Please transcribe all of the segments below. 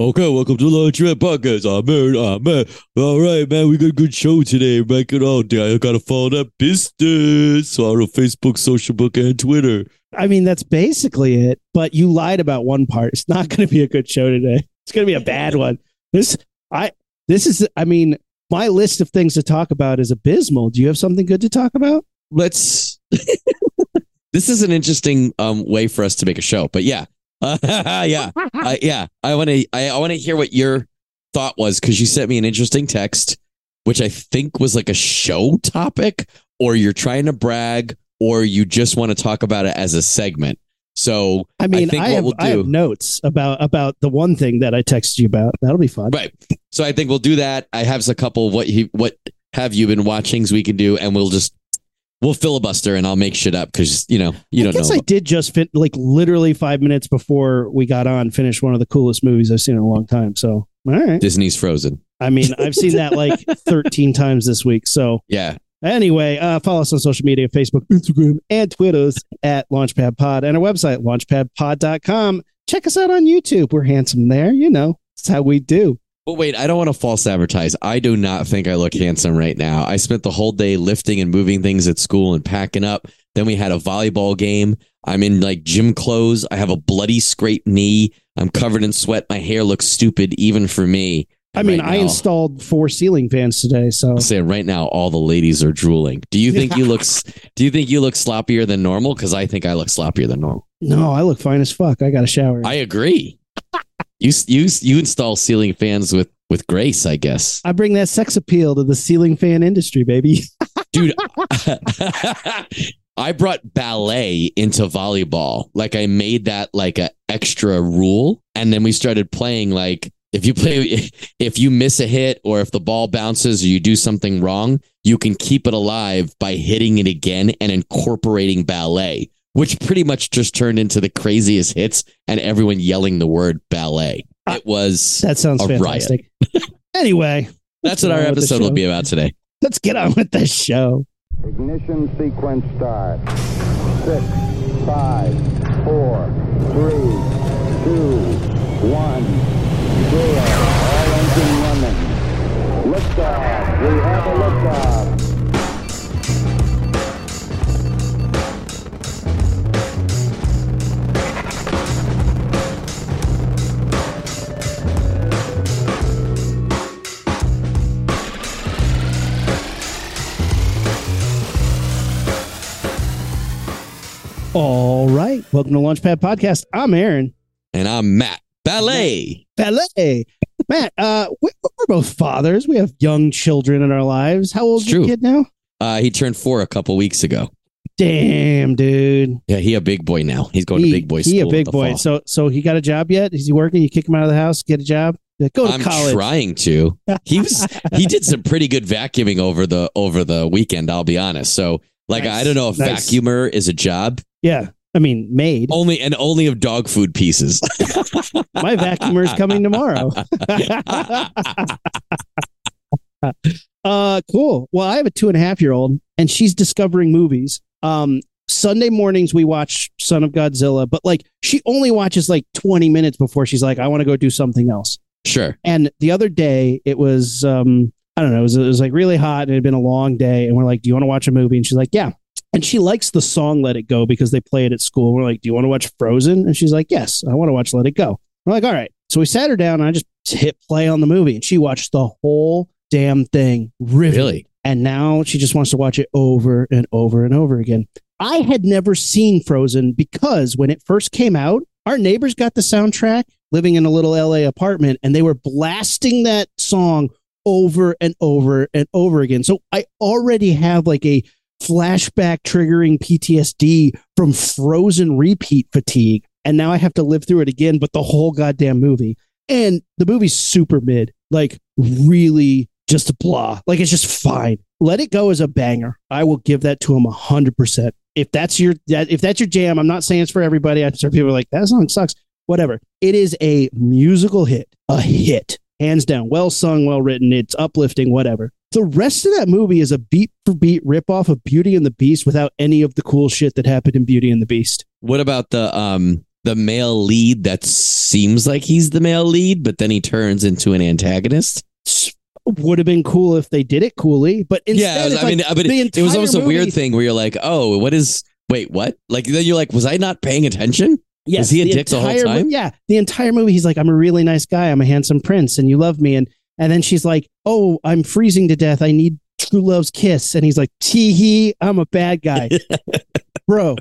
Okay, welcome to the Launchpad Podcast. I'm Aaron. I'm man. All right, man. We got a good show today. Make it all day. I gotta follow that business on Facebook, social book, and Twitter. I mean, that's basically it. But you lied about one part. It's not going to be a good show today. It's going to be a bad one. This, I, this is. I mean, my list of things to talk about is abysmal. Do you have something good to talk about? Let's. this is an interesting um, way for us to make a show, but yeah, uh, yeah, uh, yeah. I want to. I, I want to hear what your thought was because you sent me an interesting text, which I think was like a show topic, or you're trying to brag, or you just want to talk about it as a segment. So I mean, I, think I what have, we'll I have do, notes about about the one thing that I texted you about. That'll be fun. right? So I think we'll do that. I have a couple of what he what have you been watching? So we can do, and we'll just we'll filibuster, and I'll make shit up because you know you I don't guess know. I did just fit like literally five minutes before we got on. Finish one of the coolest movies I've seen in a long time. So all right. Disney's Frozen. I mean, I've seen that like 13 times this week. So Yeah, Anyway, uh, follow us on social media Facebook, Instagram, and Twitters at Launchpad Pod and our website, launchpadpod.com. Check us out on YouTube. We're handsome there. You know, that's how we do. But wait, I don't want to false advertise. I do not think I look handsome right now. I spent the whole day lifting and moving things at school and packing up. Then we had a volleyball game. I'm in like gym clothes. I have a bloody scraped knee. I'm covered in sweat. My hair looks stupid even for me. I mean, Right I now- installed four ceiling fans today. So I'm saying right now, all the ladies are drooling. Do you think you look? Do you think you look sloppier than normal? Because I think I look sloppier than normal. no, I look fine as fuck. I got a shower. I agree. You you you install ceiling fans with with grace, I guess, I bring that sex appeal to the ceiling fan industry, baby. dude. I brought ballet into volleyball. Like I made that like a extra rule, and then we started playing like. If you play, if you miss a hit or if the ball bounces or you do something wrong, you can keep it alive by hitting it again and incorporating ballet, which pretty much just turned into the craziest hits and everyone yelling the word ballet. Ah, it was That sounds A riot. fantastic. anyway, that's what our get on with the episode will be about today. let's get on with the show. Ignition sequence start. Six, five, four, three, two, one, zero. All engine running. Liftoff. We have a liftoff. All right. Welcome to Launchpad Podcast. I'm Aaron. And I'm Matt. Ballet. Ballet. Matt, uh, we- we're both fathers. We have young children in our lives. How old's It's your kid now? Uh, he turned four a couple weeks ago. Damn, dude. Yeah, he a big boy now. He's going he, to big boy school. He a big boy. fall. So, so he got a job yet? Is he working? You kick him out of the house, get a job, Yeah, go to I'm college. trying to. He was he did some pretty good vacuuming over the over the weekend. I'll be honest. So like Nice. I don't know if Nice. vacuumer is a job Yeah, I mean, made. only and only of dog food pieces. My vacuumer is coming tomorrow. uh, cool. Well, I have a two and a half year old, and she's discovering movies. Um, Sunday mornings we watch Son of Godzilla, but like she only watches like 20 minutes before she's like, I want to go do something else. sure. And the other day it was, um, I don't know, it was, it was like really hot and it had been a long day. And we're like, Do you want to watch a movie? And she's like, Yeah. And she likes the song Let It Go because they play it at school. We're like, Do you want to watch Frozen? And she's like, Yes, I want to watch Let It Go. We're like, All right. So we sat her down and I just hit play on the movie and she watched the whole damn thing. Riveting. Really? And now she just wants to watch it over and over and over again. I had never seen Frozen because when it first came out, our neighbors got the soundtrack living in a little LA apartment and they were blasting that song over and over and over again. So I already have like a flashback triggering PTSD from Frozen repeat fatigue. And now I have to live through it again, but the whole goddamn movie. And the movie's super mid, like really just blah. Like it's just fine. Let it go as a banger. I will give that to him a hundred percent. If that's your that if that's your jam, I'm not saying it's for everybody. I'm sure people are like, that song sucks. Whatever. It is a musical hit. A hit. Hands down. Well sung, well written. It's uplifting, whatever. The rest of that movie is a beat for beat ripoff of Beauty and the Beast without any of the cool shit that happened in Beauty and the Beast. What about the um the male lead that seems like he's the male lead, but then he turns into an antagonist. Would have been cool if they did it coolly, but instead, yeah, I like mean, but the it, it was almost a weird thing where you're like, oh, what is? Wait, what? Like then you're like, was I not paying attention? Yes, Was he a dick the whole mo- time? yeah, the entire movie, he's like, "I'm a really nice guy. I'm a handsome prince, and you love me." And and then she's like, "Oh, I'm freezing to death. I need true love's kiss." And he's like, "Tee hee, I'm a bad guy, bro."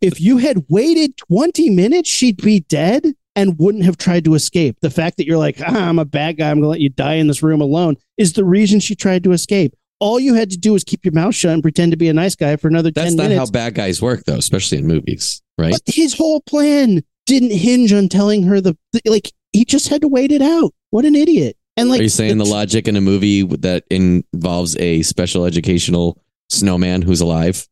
If you had waited 20 minutes, she'd be dead and wouldn't have tried to escape. The fact that you're like, ah, "I'm a bad guy. I'm gonna let you die in this room alone," is the reason she tried to escape. All you had to do was keep your mouth shut and pretend to be a nice guy for another That's 10 not how bad guys work, though, especially in movies, right? But his whole plan didn't hinge on telling her the- like he just had to wait it out. What an idiot! And like, Are you saying the logic in a movie that involves a special educational snowman who's alive?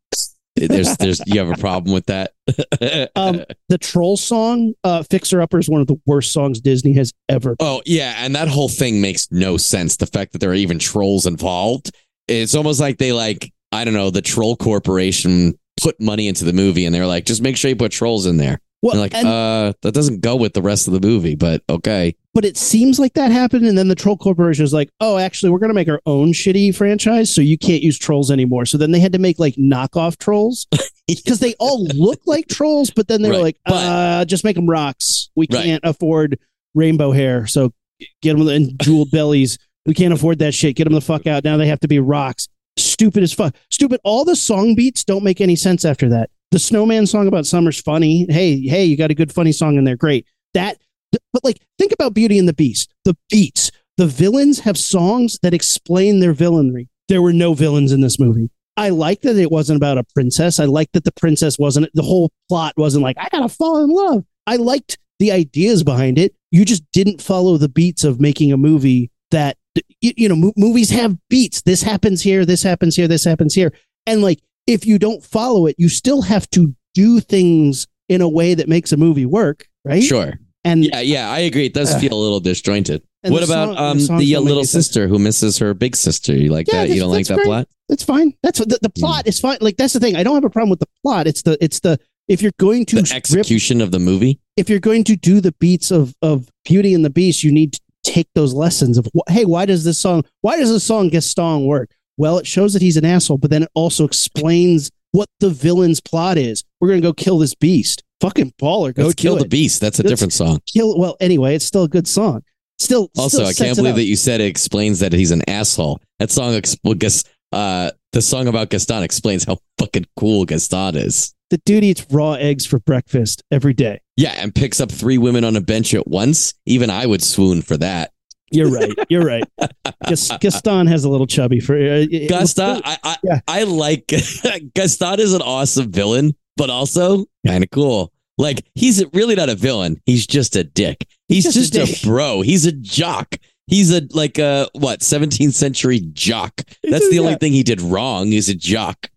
There's, there's, you have a problem with that? um, the troll song, uh, "Fixer Upper" is one of the worst songs Disney has ever. Oh yeah, and that whole thing makes no sense. The fact that there are even trolls involved, it's almost like they like I don't know the Troll Corporation put money into the movie, and they're like, just make sure you put trolls in there. Well, like, and- uh, that doesn't go with the rest of the movie, but okay. but it seems like that happened, and then the Troll Corporation is like, "Oh, actually, we're going to make our own shitty franchise, so you can't use trolls anymore." So then they had to make like knockoff trolls because they all look like trolls, but then they were Right, like, but- uh, "Just make them rocks. We Right. can't afford rainbow hair, so get them and jeweled bellies. We can't afford that shit. Get them the fuck out. Now they have to be rocks. Stupid as fuck. Stupid. All the song beats don't make any sense after that. The Snowman song about summer's funny. Hey, hey, you got a good funny song in there. Great. That, but like, think about Beauty and the Beast. The beats. The villains have songs that explain their villainry. There were no villains in this movie. I like that it wasn't about a princess. I like that the princess wasn't, the whole plot wasn't like, I gotta fall in love. I liked the ideas behind it. You just didn't follow the beats of making a movie that, you, you know, mo- movies have beats. This happens here, this happens here, this happens here. And like, if you don't follow it, you still have to do things in a way that makes a movie work, right? Sure. And, Yeah, yeah, I agree. It does Ugh. feel a little disjointed. what the about song- um songs the uh, little any sense. sister who misses her big sister? You like Yeah, that? You don't like that great. plot? That's fine. That's the, the plot is fine. Like that's the thing. I don't have a problem with the plot. It's the it's the if you're going to The execution of the movie? if you're going to do the beats of of Beauty and the Beast, you need to take those lessons of hey, why does this song why does this song Gaston work? Well, it shows that he's an asshole, but then it also explains what the villain's plot is. We're gonna go kill this beast. Fucking baller. Go kill the it. beast. That's a Let's- different song. Kill. Well, anyway, it's still a good song. Still. Also, still I can't believe up. that you said it explains that he's an asshole. That song, ex- well, Gas- uh, the song about Gaston explains how fucking cool Gaston is. the dude eats raw eggs for breakfast every day. Yeah, and picks up three women on a bench at once. Even I would swoon for that. You're right. You're right. Gaston has a little chubby for uh, Gaston, I I, Yeah. I like Gaston is an awesome villain, but also kind of cool. Like he's really not a villain. He's just a dick. He's, just just, a a, bro. He's a jock. He's a like a what 17th century jock. That's the only Yeah. thing he did wrong. He's a jock.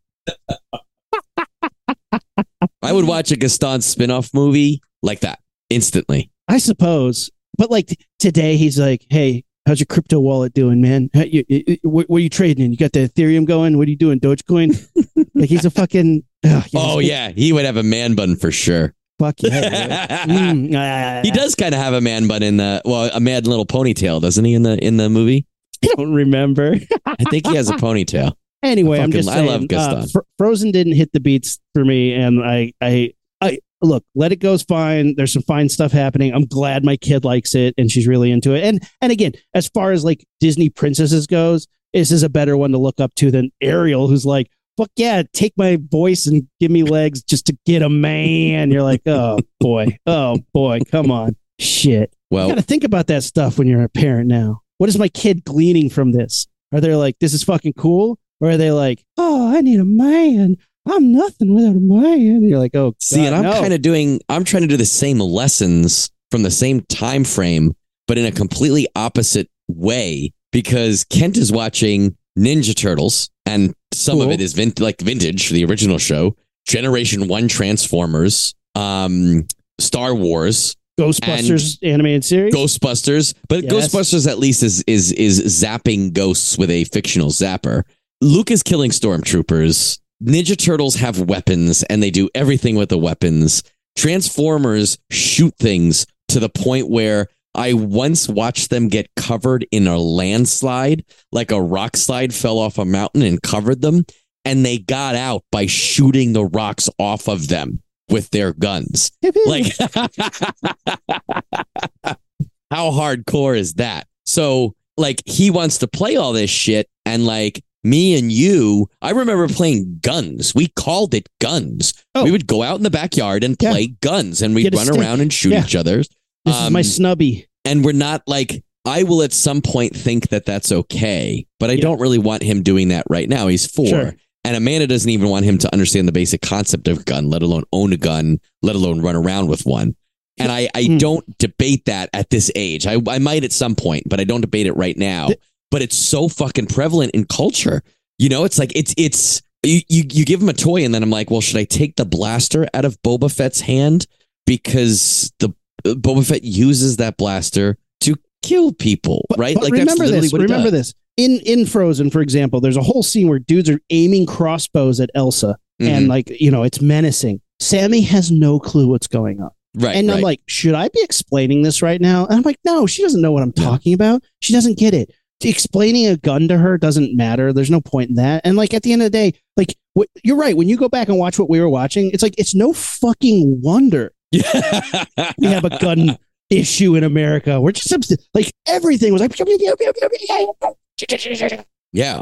I would watch a Gaston spin-off movie like that instantly. I suppose. But like t- today, he's like, "Hey, how's your crypto wallet doing, man? How, you, you- you- what, what are you trading in? You got the Ethereum going? What are you doing? Dogecoin? like he's a fucking. ugh, he's Oh a- yeah, he would have a man bun for sure. fuck yeah. Mm, ah, He does kind of have a man bun in the well, a mad little ponytail, doesn't he? In the in the movie, I don't remember. I think he has a ponytail. Anyway, I I'm fucking- just I saying. love uh, Gaston. Fr- Frozen didn't hit the beats for me, and I, I, I look. Let it go's fine. There's some fine stuff happening. I'm glad my kid likes it, and she's really into it. And and again, as far as like Disney princesses goes, this is a better one to look up to than Ariel, who's like, "Fuck yeah, take my voice and give me legs just to get a man." You're like, "Oh boy, oh boy, come on, shit." You Well, got to think about that stuff when you're a parent now. What is my kid gleaning from this? Are they like, this is fucking cool? Or are they like, oh, I need a man. I'm nothing without a man. And you're like, oh, see, and I'm kind of doing. I'm trying to do the same lessons from the same time frame, but in a completely opposite way. Because Kent is watching Ninja Turtles, and some of it is vin- like vintage, the original show, Generation One Transformers, um, Star Wars, Ghostbusters animated series. Ghostbusters, but Yes. Ghostbusters at least is is is zapping ghosts with a fictional zapper. Luke is killing stormtroopers. Ninja Turtles have weapons and they do everything with the weapons. Transformers shoot things to the point where I once watched them get covered in a landslide, like a rock slide fell off a mountain and covered them. And they got out by shooting the rocks off of them with their guns. Like, how hardcore is that? So, like, he wants to play all this shit. And, like, me and you, I remember playing guns. We called it guns. Oh. We would go out in the backyard and Yeah. play guns and we'd run stick. around and shoot Yeah. each other. this is my Um, snubby. and we're not like I will at some point think that that's okay, but I Yeah. don't really want him doing that right now. He's four, Sure. and Amanda doesn't even want him to understand the basic concept of a gun, let alone own a gun, let alone run around with one. And I, I Hmm. don't debate that at this age. I, I might at some point, but I don't debate it right now. Th- but it's so fucking prevalent in culture. You know, it's like it's it's you, you you give him a toy, and then I'm like, well, should I take the blaster out of Boba Fett's hand because the uh, Boba Fett uses that blaster to kill people, But- right? but like remember that's this. Remember does. this. In in Frozen, for example, there's a whole scene where dudes are aiming crossbows at Elsa, and Mhm. like you know, it's menacing. Sammy has no clue what's going on, right, and I'm like, should I be explaining this right now? And I'm like, no, she doesn't know what I'm talking about. She doesn't get it. Explaining a gun to her doesn't matter. There's no point in that. And like at the end of the day, like what, you're right. When you go back and watch what we were watching, it's like it's no fucking wonder we have a gun issue in America. We're just like everything was like yeah,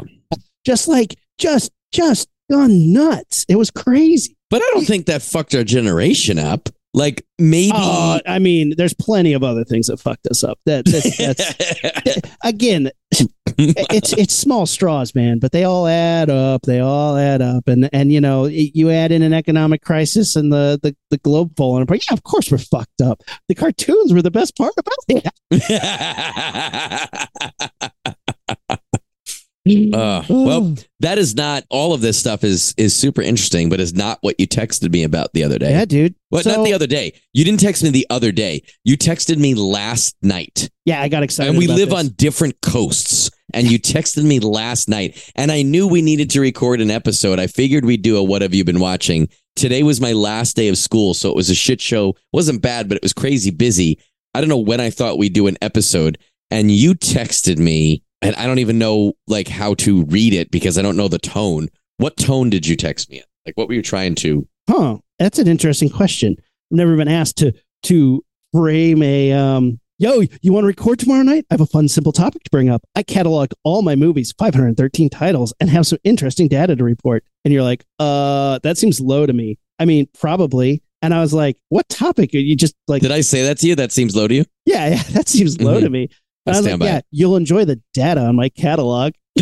just like just just gone nuts. It was crazy. but I don't think that fucked our generation up. Like maybe. Uh, I mean, there's plenty of other things that fucked us up. That, that's, that's again, it's it's small straws, man, but they all add up. They all add up, and and you know, you add in an economic crisis and the the, the globe falling apart. Yeah, of course we're fucked up. The cartoons were the best part about it. Uh, well, that is not all of this stuff is is super interesting, but is not what you texted me about the other day. yeah, dude. Well, So- not the other day. You didn't text me the other day. You texted me last night. Yeah, I got excited. and we live this. on different coasts. And you texted me last night, and I knew we needed to record an episode. I figured we'd do a "What have you been watching?" Today was my last day of school, so it was a shit show. wasn't bad, but it was crazy busy. I don't know when I thought we'd do an episode, and you texted me, and I don't even know like how to read it because I don't know the tone. What tone did you text me? in? Like, what were you trying to? Huh. That's an interesting question. I've never been asked to to frame a um yo, you want to record tomorrow night? I have a fun, simple topic to bring up. I cataloged all my movies, 513 titles, and have some interesting data to report. And you're like, uh, that seems low to me. I mean, probably. And I was like, what topic? Are you just like, Did I say that to you? That seems low to you. yeah, yeah, that seems low Mhm. to me. I was like, yeah, it. you'll enjoy the data on my catalog.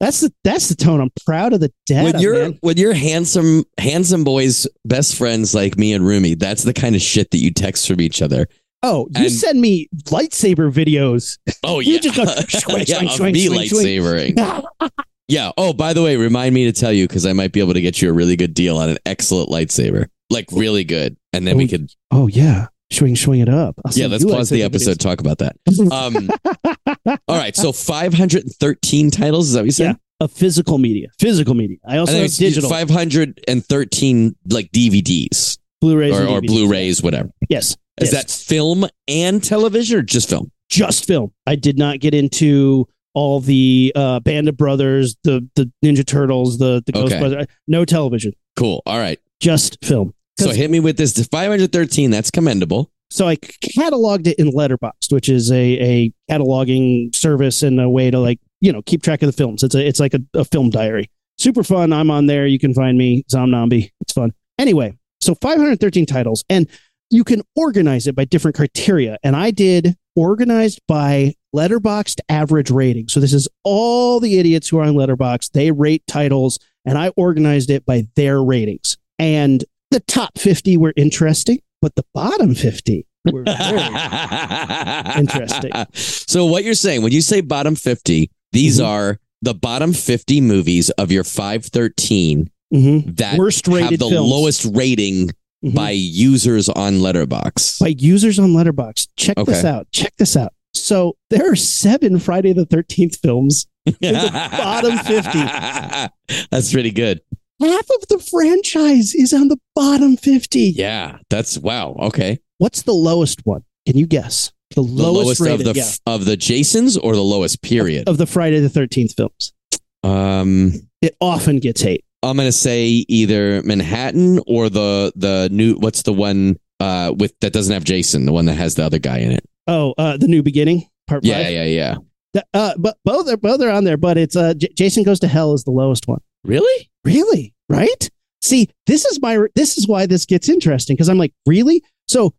that's the that's the tone. I'm proud of the data. when you're man. when you're handsome handsome boys best friends like me and Rumi, that's the kind of shit that you text from each other. Oh, you and- send me lightsaber videos. Oh yeah, You just go swing, yeah, swing, me lightsabering. Yeah. Oh, by the way, remind me to tell you because I might be able to get you a really good deal on an excellent lightsaber, like really good, and then we Oh, could. Oh yeah, swing, swing it up. I'll Yeah, let's pause the episode. Talk about that. Um, all right, so 513 titles. Is that what you said? Yeah, of physical media, physical media. I also have digital 513 like DVDs Blu-rays or, or Blu-rays, whatever. Yes, Is that film and television or just film? just film? I did not get into all the uh, Band of Brothers, the the Ninja Turtles, the the Okay. Ghostbusters. No television, Cool. All right. just film. So hit me with this 513. That's commendable. so I cataloged it in Letterboxd, which is a, a cataloging service and a way to like you know keep track of the films. It's a it's like a, a film diary. Super fun. I'm on there. You can find me Zomnambi. It's fun. Anyway, so 513 titles, and you can organize it by different criteria. And I did organized by Letterboxd average rating. So this is all the idiots who are on Letterboxd. They rate titles, and I organized it by their ratings. And the top 50 were interesting, but the bottom 50 were very Interesting. So what you're saying when you say bottom 50, these Mhm. are the bottom 50 movies of your 513 Mhm. that worst have the films. lowest rating Mhm. by users on Letterboxd. by users on Letterboxd. Check this out. Check this out. So there are seven Friday the Thirteenth films. In the bottom 50. That's pretty good. Half of the franchise is on the bottom 50. Yeah, that's wow. Okay. What's the lowest one? Can you guess? The The lowest, lowest, rated, of the yeah, of the Jasons or the lowest period. of the Friday the 13th films. Um It often gets hate. I'm gonna say either Manhattan or the the new what's the one uh with that doesn't have Jason, the one that has the other guy in it. Oh, uh, the new beginning, part Yeah, five. yeah, yeah. Th- Uh, but both are both are on there. But it's uh, J- Jason Goes to Hell is the lowest one. Really? Really? Right? See, this is my this is why this gets interesting because I'm like, really? So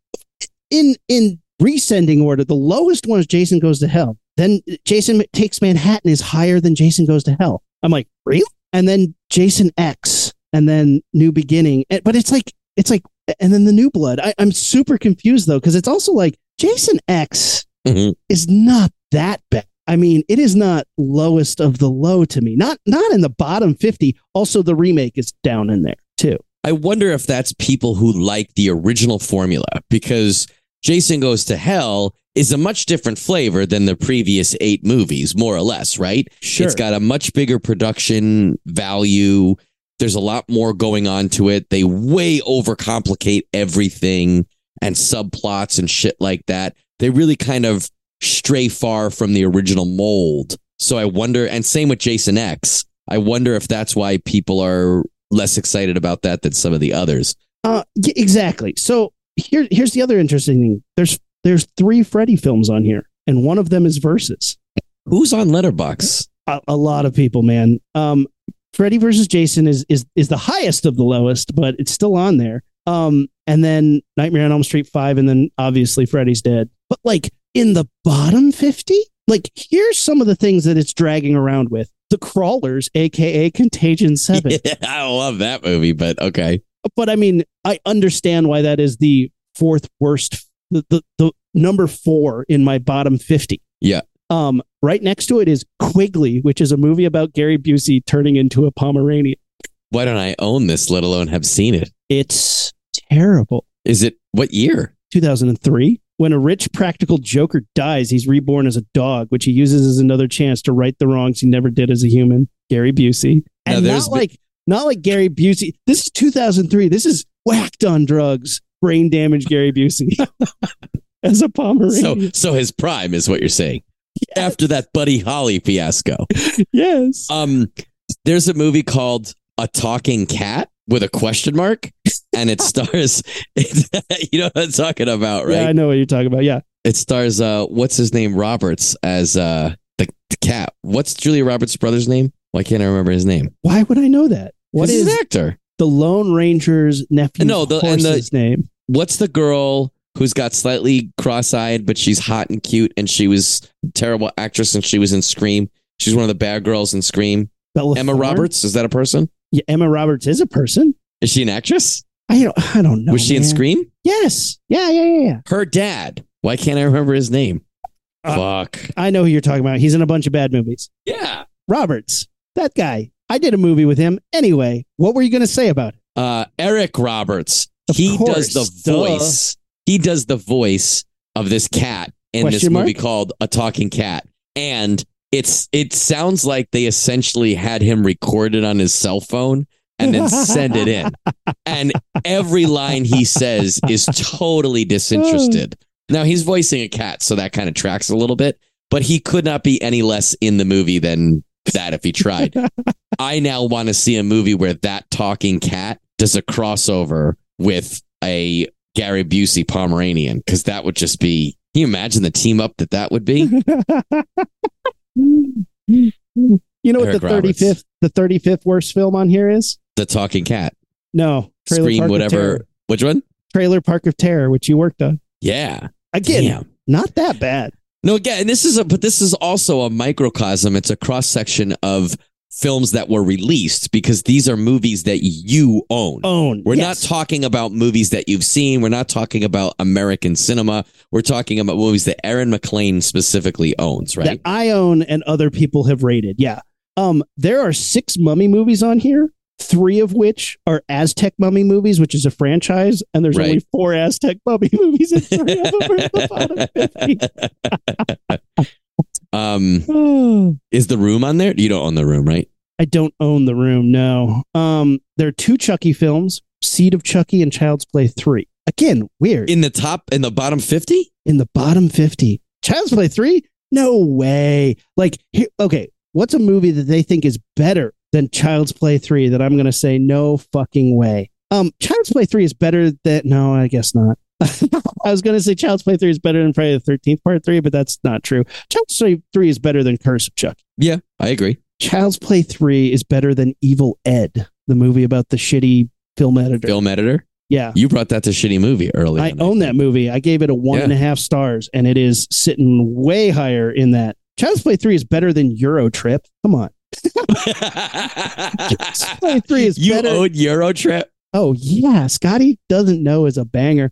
in in resending order, the lowest one is Jason Goes to Hell. Then Jason Takes Manhattan is higher than Jason Goes to Hell. I'm like, really? And then Jason X, and then New Beginning. But it's like it's like, and then the New Blood. I, I'm super confused though because it's also like Jason X Mhm. is not that bad. I mean, it is not lowest of the low to me. Not not in the bottom 50. Also, the remake is down in there too. I wonder if that's people who like the original formula because Jason Goes to Hell is a much different flavor than the previous eight movies, more or less, right? Sure. It's got a much bigger production value. There's a lot more going on to it. They way overcomplicate everything and subplots and shit like that. They really kind of stray far from the original mold. So I wonder, and same with Jason X. I wonder if that's why people are less excited about that than some of the others. Uh, exactly. So here, here's the other interesting thing. There's there's three Freddy films on here, and one of them is versus. Who's on Letterboxd? A, a lot of people, man. Um, Freddy versus Jason is is is the highest of the lowest, but it's still on there. Um, and then Nightmare on Elm Street five, and then obviously Freddy's Dead. But like in the bottom fifty, like here's some of the things that it's dragging around with: the Crawlers, aka Contagion Seven. I love that movie, but okay. but I mean, I understand why that is the fourth worst, the, the, the number four in my bottom 50. Yeah. Um, right next to it is Quigley, which is a movie about Gary Busey turning into a Pomeranian. Why don't I own this, let alone have seen it? It's terrible. Is it what year? 2003. When a rich practical joker dies, he's reborn as a dog, which he uses as another chance to right the wrongs he never did as a human. Gary Busey. And there's not been- like not like Gary Busey. This is 2003. This is whacked on drugs, brain damage Gary Busey as a Pomeranian. so so his prime is what you're saying. After that Buddy Holly fiasco. yes. Um, there's a movie called A Talking Cat with a question mark, and it stars. you know what I'm talking about, right? Yeah, I know what you're talking about. Yeah. It stars. Uh, what's his name? Roberts as uh the, the cat. What's Julia Roberts' brother's name? Why can't I remember his name? Why would I know that? What is an actor? the Lone Ranger's nephew? No, the- and the- name. What's the girl who's got slightly cross-eyed, but she's hot and cute, and she was a terrible actress, and she was in Scream. She's one of the bad girls in Scream. Bella Emma Thorne? Roberts is that a person? Yeah, Emma Roberts is a person. Is she an actress? I don't. I don't know. was she in. Scream? Yes. Yeah. Yeah. Yeah. Yeah. Her dad. Why can't I remember his name? Uh, Fuck. I know who you're talking about. He's in a bunch of bad movies. Yeah. Roberts, that guy. I did a movie with him. Anyway, what were you going to say about it? Uh, Eric Roberts. Of he course, does the duh. voice. He does the voice of this cat in this Question mark? movie called A Talking Cat, and it's it sounds like they essentially had him record it on his cell phone and then send it in, and every line he says is totally disinterested. Hmm. Now he's voicing a cat, so that kind of tracks a little bit, but he could not be any less in the movie than that if he tried. I now want to see a movie where that talking cat does a crossover with a Gary Busey Pomeranian because that would just be. Can you imagine the team up that that would be? you know what the 35th the 35th worst film on here is? The talking cat, No, Trailer scream, Park whatever. Which one? Trailer Park of Terror, which you worked on. Yeah. Again, Damn. not that bad. No, again, this is a, but this is also a microcosm. It's a cross section of films that were released because these are movies that you own. Own. We're Yes. not talking about movies that you've seen. We're not talking about American cinema. We're talking about movies that Aaron McLean specifically owns, right? that? I own and other people have rated. Yeah. Um, there are six mummy movies on here, three of which are Aztec mummy movies, which is a franchise, and there's Right. only four Aztec mummy movies, and three of them are the bottom 50. um, Oh, is the room on there? You don't own the room, right? I don't own the room. No. Um, there are two Chucky films: Seed of Chucky and Child's Play Three. Again, weird. In the top, in the bottom 50? in the bottom 50. Child's Play 3? No way. Like, here, okay, what's a movie that they think is better than Child's Play 3 that I'm going to say no fucking way? Um, Child's Play 3 is better than, no, I guess not. I was going to say Child's Play 3 is better than Friday the 13th Part 3, but that's not true. Child's Play 3 is better than Curse of Chuck. Yeah, I agree. Child's Play 3 is better than Evil Ed, the movie about the shitty film editor. Film editor. Yeah. You brought that to shitty movie earlier. I own that movie. I gave it a one Yeah. and a half stars, and it is sitting way higher in that. Child's Play 3 is better than Euro Trip. Come on. Child's Play 3 is you better. own Eurotrip. oh, yeah. Scotty doesn't know is a banger.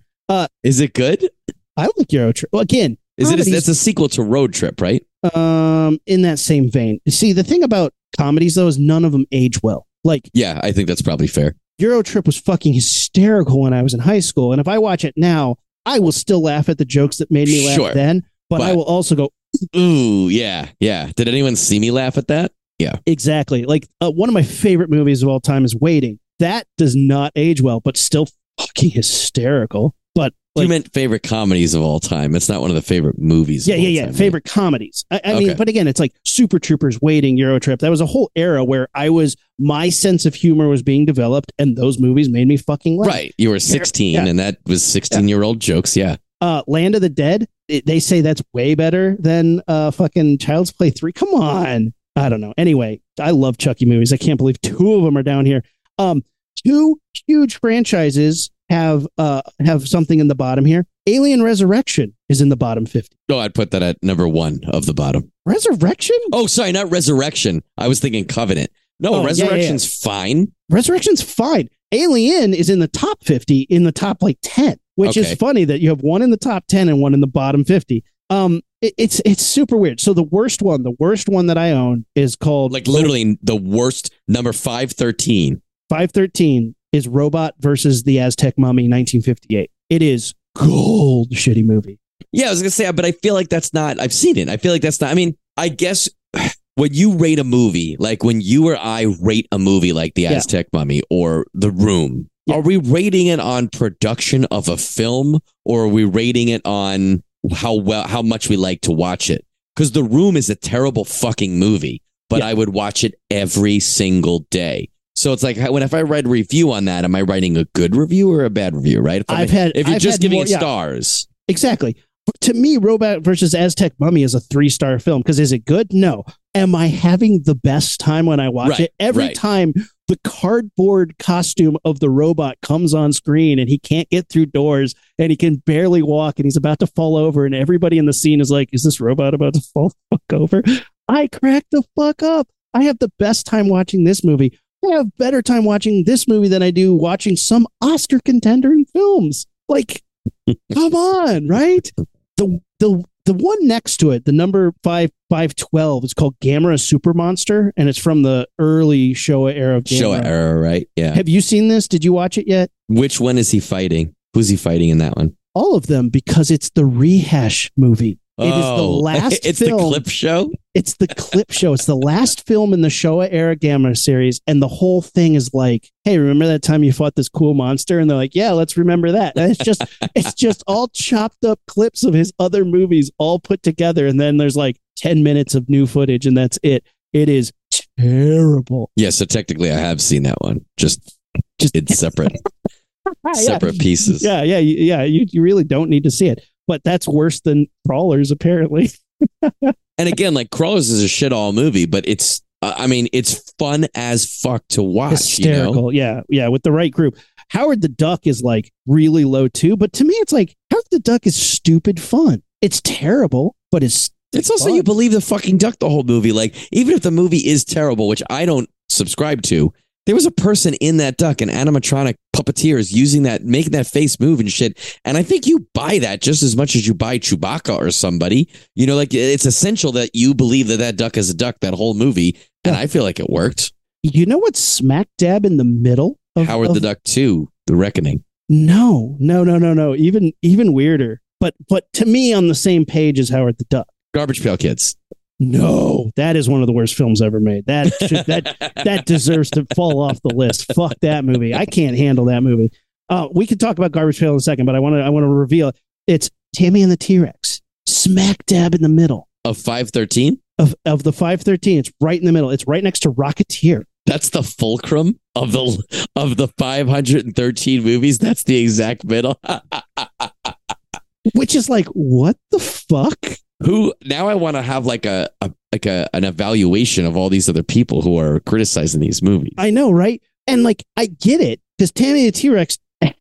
Is it good? I like Euro Trip. Well, again, Is it? Comedies- It's a sequel to Road Trip, right? um, in that same vein. See, the thing about comedies, though, is none of them age well. Like, Yeah, I think that's probably fair. Euro Trip was fucking hysterical when I was in high school. And if I watch it now, I will still laugh at the jokes that made me laugh Sure. then, but, I But- will also go, Ooh, yeah, yeah. Did anyone see me laugh at that? Yeah. Exactly. Like uh, one of my favorite movies of all time is Waiting. That does not age well, but still fucking hysterical. But you like, meant favorite comedies of all time. It's not one of the favorite movies. yeah, yeah, yeah. time, Favorite comedies. I, I mean, but again, it's like Super Troopers, Waiting, Euro Trip. That was a whole era where I was my sense of humor was being developed, and those movies made me fucking laugh. Right. You were 16, Yeah. and that was 16 year old jokes. Yeah. Uh, Land of the Dead. it- they say that's way better than uh fucking Child's Play three. Come on. I don't know. Anyway, I love Chucky movies. I can't believe two of them are down here. Um, two huge franchises have uh have something in the bottom here. Alien Resurrection is in the bottom fifty. Oh, I'd put that at number one of the bottom. Resurrection? Oh, sorry, not Resurrection. I was thinking Covenant. No, Oh, yeah, yeah, yeah. Resurrection's fine. Resurrection's fine. Alien is in the top 50 in the top like 10, which Okay. is funny that you have one in the top 10 and one in the bottom 50. Um it- it's it's super weird. So the worst one, the worst one that I own is called Like literally the worst number 513. 513 is Robot versus the Aztec Mummy 1958. It is gold shitty movie. Yeah, I was gonna say, but I feel like that's not. I've seen it. I feel like that's not. I mean, I guess when you rate a movie, like when you or I rate a movie like The Yeah. Aztec Mummy or The Room, Yeah. are we rating it on production of a film, or are we rating it on how well, how much we like to watch it? Because The Room is a terrible fucking movie, but Yeah. I would watch it every single day. So it's like when if I write a review on that, am I writing a good review or a bad review? Right? If, I've had if you're I've just giving more- it yeah. stars, Exactly. To me, Robot versus Aztec Mummy is a three star film because is it good? No. Am I having the best time when I watch Right, it? Every right. time the cardboard costume of the robot comes on screen and he can't get through doors and he can barely walk and he's about to fall over and everybody in the scene is like, is this robot about to fall fuck over? I crack the fuck up. I have the best time watching this movie. I have better time watching this movie than I do watching some Oscar contender in films. Like, come on, right? The the the one next to it, the number five five twelve, is called Gamera Super Monster, and it's from the early Showa era of Gamera. Showa era, right? Yeah. Have you seen this? Did you watch it yet? Which one is he fighting? Who's he fighting in that one? All of them, because it's the rehash movie. It is the Oh, last It's film. the clip show. It's the clip show. It's the last film in the Showa era Gamera series, and the whole thing is like, "Hey, remember that time you fought this cool monster?" And they're like, "Yeah, let's remember that." And it's just, it's just all chopped up clips of his other movies all put together, and then there's like ten minutes of new footage, and that's it. It is terrible. Yeah, so technically I have seen that one. Just Just it's separate, Yeah. separate pieces. Yeah, yeah, yeah. You you really don't need to see it, but that's worse than Crawlers, apparently. And again, like Crawlers is a shit all movie, but it's I mean, it's fun as fuck to watch. hysterical. You know? Yeah, yeah, with the right group. Howard the Duck is like really low too, but to me, it's like Howard the Duck is stupid fun. It's terrible, but it's It's also fun. you believe the fucking duck the whole movie. Like, even if the movie is terrible, which I don't subscribe to, there was a person in that duck, an animatronic puppeteer is using that, making that face move and shit. And I think you buy that just as much as you buy Chewbacca or somebody. You know, like it's essential that you believe that that duck is a duck that whole movie. And Yeah. I feel like it worked. you know what's smack dab in the middle of Howard of- the Duck 2, The Reckoning. No, no, no, no, no. Even even weirder. But but to me, on the same page as Howard the Duck. Garbage Pail Kids. No, that is one of the worst films ever made. That should, that that deserves to fall off the list. Fuck that movie. I can't handle that movie. Uh, we can talk about Garbage Pail in a second, but I want to I want to reveal it's Tammy and the T Rex, smack dab in the middle Of 513? of of the 513. It's right in the middle. It's right next to Rocketeer. That's the fulcrum of the of the 513 movies. That's the exact middle. Which is like, what the fuck? Who now I want to have like a, a like a an evaluation of all these other people who are criticizing these movies. I know, right? And like, I get it because Tammy the T Rex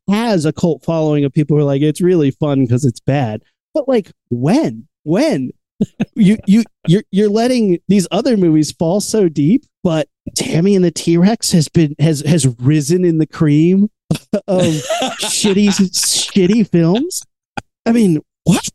has a cult following of people who are like, it's really fun because it's bad. But like, when? When? you you you're you're letting these other movies fall so deep, but Tammy and the T Rex has been has has risen in the cream of shitty shitty films. I mean, what?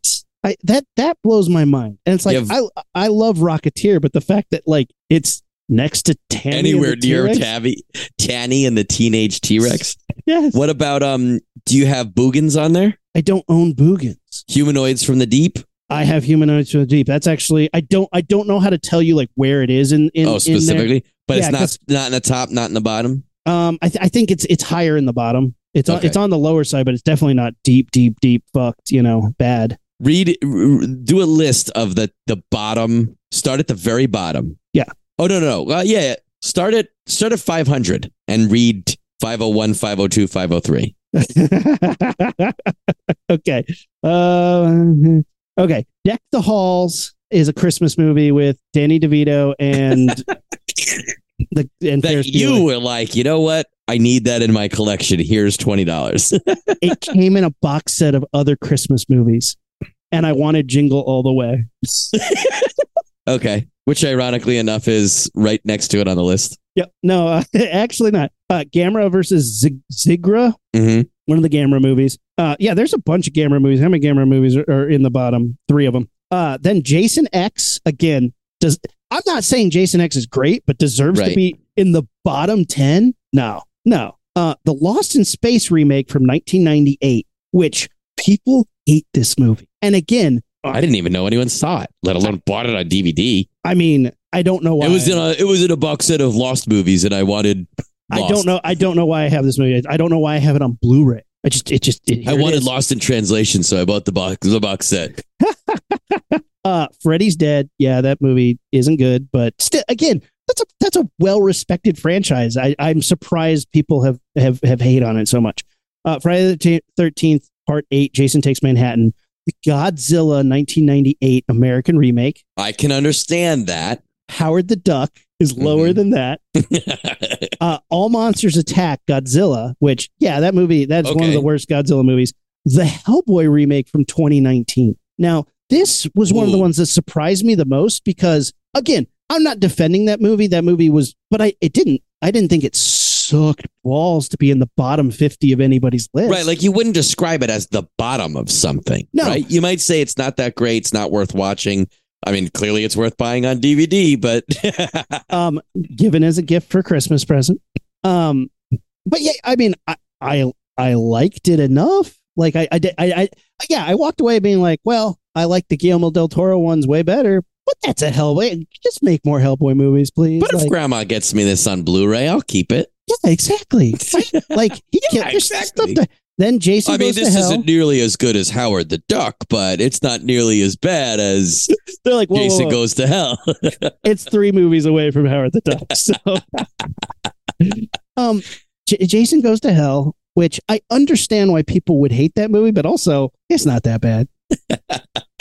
I that that blows my mind. And it's like Yeah. I I love Rocketeer, but the fact that like it's next to and Anywhere the near T-Rex? Tabby, Tanny and the Teenage T Rex. Yes. What about um? Do you have Boogens on there? I don't own Boogens. Humanoids from the deep. I have humanoids from the deep. That's actually I don't I don't know how to tell you like where it is in in oh, in specifically, but Yeah, it's not not in the top, not in the bottom. Um, I th- I think it's it's higher in the bottom. It's on it's on the lower side, but it's definitely not deep, deep, deep fucked. You know, bad. Read, do a list of the the bottom. Start at the very bottom. Yeah. Oh no no no. Uh, yeah. Start at start at 500 and read 501, 502, 503. okay. Uh, okay. Deck the Halls is a Christmas movie with Danny DeVito and and That you were like, you know what? I need that in my collection. Here's twenty dollars. It came in a box set of other Christmas movies, and I wanted Jingle All the Way. okay, which ironically enough is right next to it on the list. Yep. No, uh, actually not. Uh, Gamera versus Zig- Zigra, hmm one of the Gamera movies. Uh, yeah, there's a bunch of Gamera movies. How many Gamera movies are, are in the bottom? Three of them. Uh, then Jason X again. Does I'm not saying Jason X is great, but deserves to be in the bottom ten? No, no. Uh, the Lost in Space remake from 1998, which people hate this movie. And again, I didn't even know anyone saw it, let alone bought it on DVD. I mean, I don't know why. It was in a it was in a box set of Lost movies, and I wanted. I don't know. I don't know why I have this movie. I don't know why I have it on Blu-ray. I just, it just, it, I here it wanted. Lost in Translation, so I bought the box the box set. Uh, Freddy's Dead. Yeah, that movie isn't good, but still, again, that's a that's a well respected franchise. I, I'm surprised people have have have hate on it so much. Uh, Friday the Thirteenth Part Eight. Jason Takes Manhattan. The Godzilla 1998 American remake. I can understand that. Howard the Duck is lower Mhm. than that. Uh, All Monsters Attack Godzilla, which yeah, that movie that's one of the worst Godzilla movies. The Hellboy remake from 2019. Now, this was one of the ones that surprised me the most because again, I'm not defending that movie. That movie was, but I it didn't. I didn't think it sucked balls to be in the bottom 50 of anybody's list. Right, like you wouldn't describe it as the bottom of something. No. right? You might say it's not that great, it's not worth watching. I mean, clearly it's worth buying on DVD, but um, given as a gift for Christmas present. Um, but yeah, I mean, I I, I liked it enough. Like I I did I, I yeah, I walked away being like, well, I like the Guillermo del Toro ones way better. But that's a Hellboy. Just make more Hellboy movies, please. but if Grandma gets me this on Blu-ray, I'll keep it. yeah, exactly. Right? like he Yeah, can't. exactly. stuff to- then Jason goes to hell. I mean, this isn't nearly as good as Howard the Duck, but it's not nearly as bad as They're like, whoa, whoa, Jason whoa. Goes to Hell. it's three movies away from Howard the Duck. So, um, J- Jason Goes to Hell, which I understand why people would hate that movie, but also it's not that bad.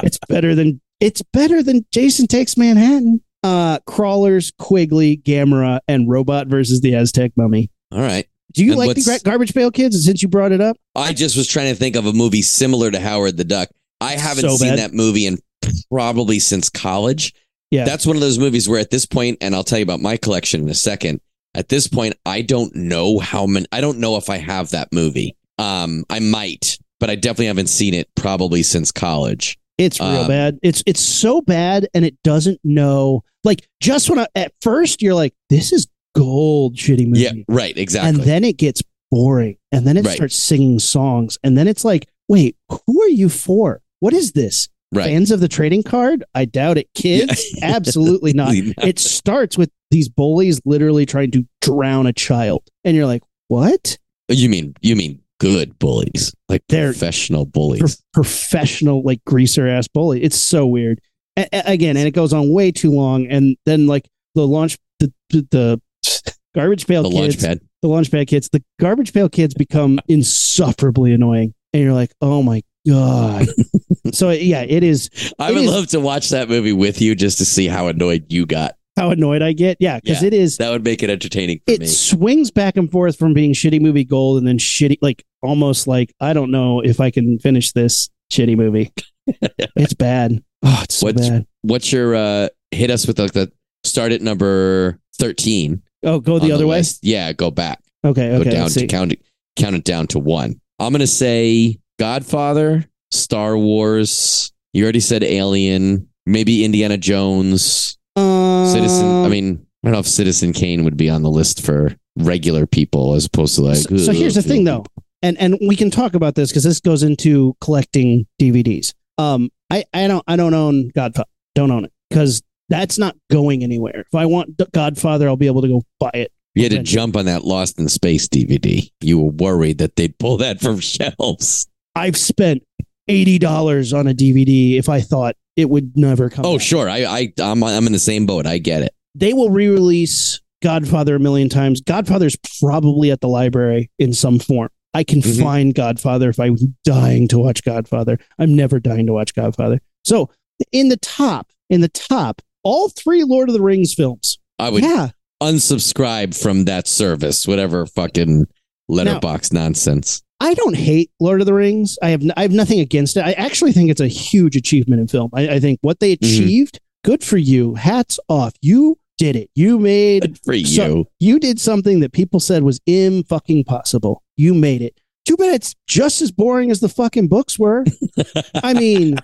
It's better than it's better than Jason Takes Manhattan. Uh, Crawlers, Quigley, Gamera, and Robot versus the Aztec Mummy. All right. Do you And like the Garbage Pail Kids? Since you brought it up, I just was trying to think of a movie similar to Howard the Duck. I haven't So seen bad. that movie in probably since college. Yeah. That's one of those movies where at this point, and I'll tell you about my collection in a second. At this point, I don't know how many, I don't know if I have that movie. Um, I might, but I definitely haven't seen it probably since college. It's real Um, bad. It's it's so bad, and it doesn't know. Like just when I, at first you're like, this is gold, shitty movie. Yeah, right, exactly. and then it gets boring and then it Right. starts singing songs and then it's like wait who are you for what is this Right. Fans of the trading card? I doubt it. Kids? Not. Absolutely not. It starts with these bullies literally trying to drown a child. And you're like, what? You mean you mean good bullies, like They're- professional Pro- bullies. professional, like greaser ass bully. It's so weird. A- a- again, and it goes on way too long. And then, like, the launch, the, the, the garbage pail The kids, launch pad. the launch pad kids, the garbage pail kids become insufferably annoying. And you're like, oh my God. so, yeah, it is I It would is- love to watch that movie with you just to see how annoyed you got. How annoyed I get. Yeah, because Yeah. it is. That would make it entertaining for It me. swings back and forth from being shitty movie gold and then shitty, like almost like I don't know if I can finish this shitty movie. it's bad. Oh, it's so What's- bad. What's your uh hit us with like the start at number 13 Oh, go the other way. list. Yeah, go back. Okay, Go okay. down to count it count it down to 1. I'm going to say Godfather, Star Wars. You already said Alien, maybe Indiana Jones, Citizen. I mean, I don't know if Citizen Kane would be on the list for regular people as opposed to like so, so here's the thing, though, and and we can talk about this because this goes into collecting DVDs. Um, I I don't I don't own Godfather. Don't own it because that's not going anywhere. If I want Godfather, I'll be able to go buy it. You had to jump on that Lost in Space DVD. You were worried that they'd pull that from shelves. I've spent eighty dollars on a DVD if I thought it would never come. Oh, back. sure. I, I, I'm, I'm in the same boat. I get it. they will re-release Godfather a million times. Godfather's probably at the library in some form. I can Mhm. find Godfather if I'm dying to watch Godfather. I'm never dying to watch Godfather. So in the top, in the top, all three Lord of the Rings films. I would yeah, unsubscribe from that service, whatever fucking Letterboxd nonsense. I don't hate Lord of the Rings. I have n- I have nothing against it. I actually think it's a huge achievement in film. I, I think what they Mm-hmm. achieved, good for you. Hats off. You did it. You made Good for you. So you did something that people said was im fucking possible. You made it. Too bad it's just as boring as the fucking books were. I mean,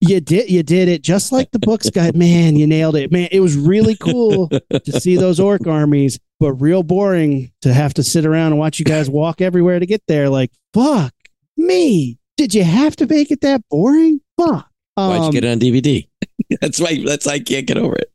you did you did it just like the books guy. Man, you nailed it. Man, it was really cool to see those orc armies, but real boring to have to sit around and watch you guys walk everywhere to get there. Like, fuck me. Did you have to make it that boring? Fuck. Why'd you Um, get it on DVD? that's why. That's why I can't get over it.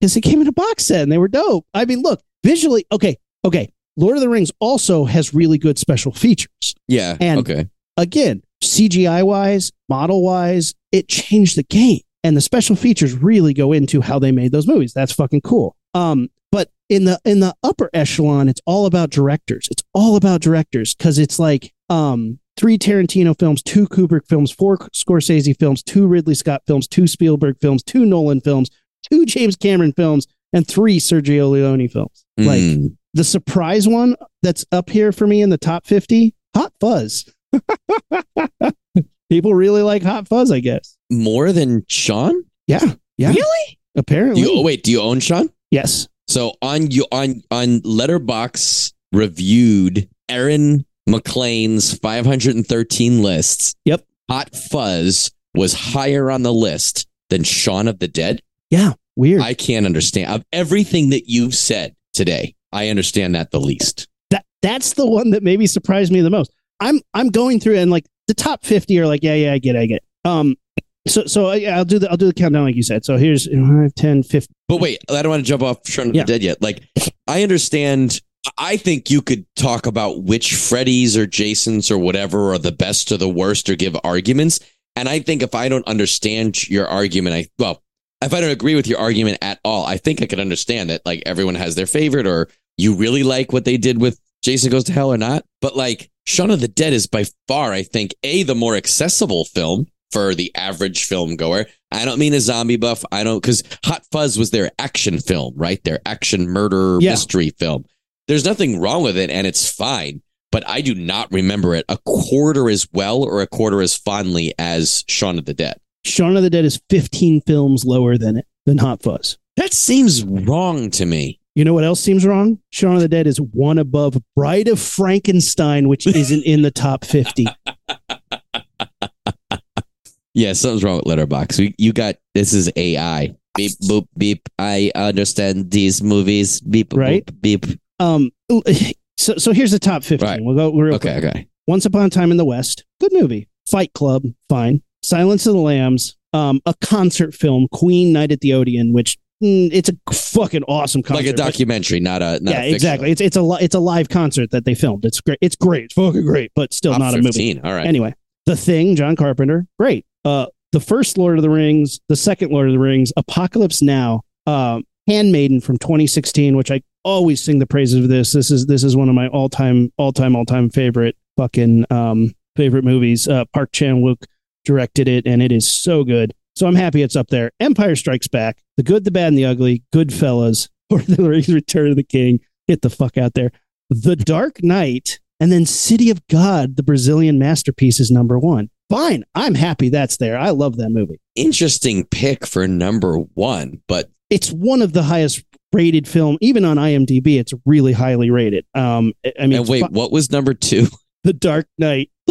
because it came in a box set and they were dope. I mean, look, visually, okay, okay. Lord of the Rings also has really good special features. Yeah. And- okay. Again, CGI wise, model wise, it changed the game. And the special features really go into how they made those movies. That's fucking cool. Um, but in the in the upper echelon, it's all about directors. It's all about directors because it's like um three Tarantino films, two Kubrick films, four Scorsese films, two Ridley Scott films, two Spielberg films, two Nolan films, two James Cameron films, and three Sergio Leone films. Like Mm. the surprise one that's up here for me in the top 50 hot fuzz people really like hot fuzz i guess more than Sean? yeah yeah Really? Apparently you, oh, wait, do you own Sean? yes So on you on on Letterboxd reviewed Aaron McLean's 513 lists. Yep. Hot Fuzz was higher on the list than Shaun of the Dead. yeah weird I can't understand of everything that you've said today. I understand that the least. that that's the one that maybe surprised me the most i'm i'm going through and like the top 50 are like yeah yeah i get it, i get it. um so so uh, I- i'll do the i'll do the countdown like you said so here's 5 10 15 But wait, I don't want to jump off Shaun of Yeah. the Dead yet. Like, I understand. I think you could talk about which Freddy's or Jason's or whatever are the best or the worst or give arguments. And I think if I don't understand your argument, I, well, if I don't agree with your argument at all, I think I could understand that like everyone has their favorite or you really like what they did with Jason Goes to Hell or not. But like Shaun of the Dead is by far, I think, A, the more accessible film for the average film goer. I don't mean a zombie buff. I don't because Hot Fuzz was their action film, right? Their action murder Yeah. mystery film. There's nothing wrong with it, and it's fine. But I do not remember it a quarter as well or a quarter as fondly as Shaun of the Dead. Shaun of the Dead is 15 films lower than it than Hot Fuzz. That seems wrong to me. You know what else seems wrong? Shaun of the Dead is one above Bride of Frankenstein, which isn't in the top 50. Yeah, something's wrong with Letterboxd. We, you got this is AI. Beep boop beep. I understand these movies. Beep Right. boop beep. Um, so, so here's the top 15. Right. We'll go real Okay, quick. okay. Once Upon a Time in the West, good movie. Fight Club, fine. Silence of the Lambs, um, a concert film, Queen Night at the Odeon, which mm, it's a fucking awesome concert. like a documentary, not a not yeah, a exactly. It's it's a li- it's a live concert that they filmed. It's great. It's great. It's fucking great, but still Top not a movie. All right. Anyway, The Thing, John Carpenter, great. Uh, the first Lord of the Rings, the second Lord of the Rings, Apocalypse Now, um, Handmaiden from 2016, which I always sing the praises of this. This is this is one of my all time all time all time favorite fucking um favorite movies. Uh, Park Chan Wook directed it, and it is so good. So I'm happy it's up there. Empire Strikes Back, The Good, the Bad, and the Ugly, Goodfellas, Lord of the Rings, Return of the King. Get the fuck out there. The Dark Knight, and then City of God, the Brazilian masterpiece, is number one. Fine. I'm happy that's there. I love that movie. Interesting pick for number one, but It's one of the highest rated film, even on IMDb. It's really highly rated. Um, I- mean, and wait, fu- what was number two? The Dark Knight.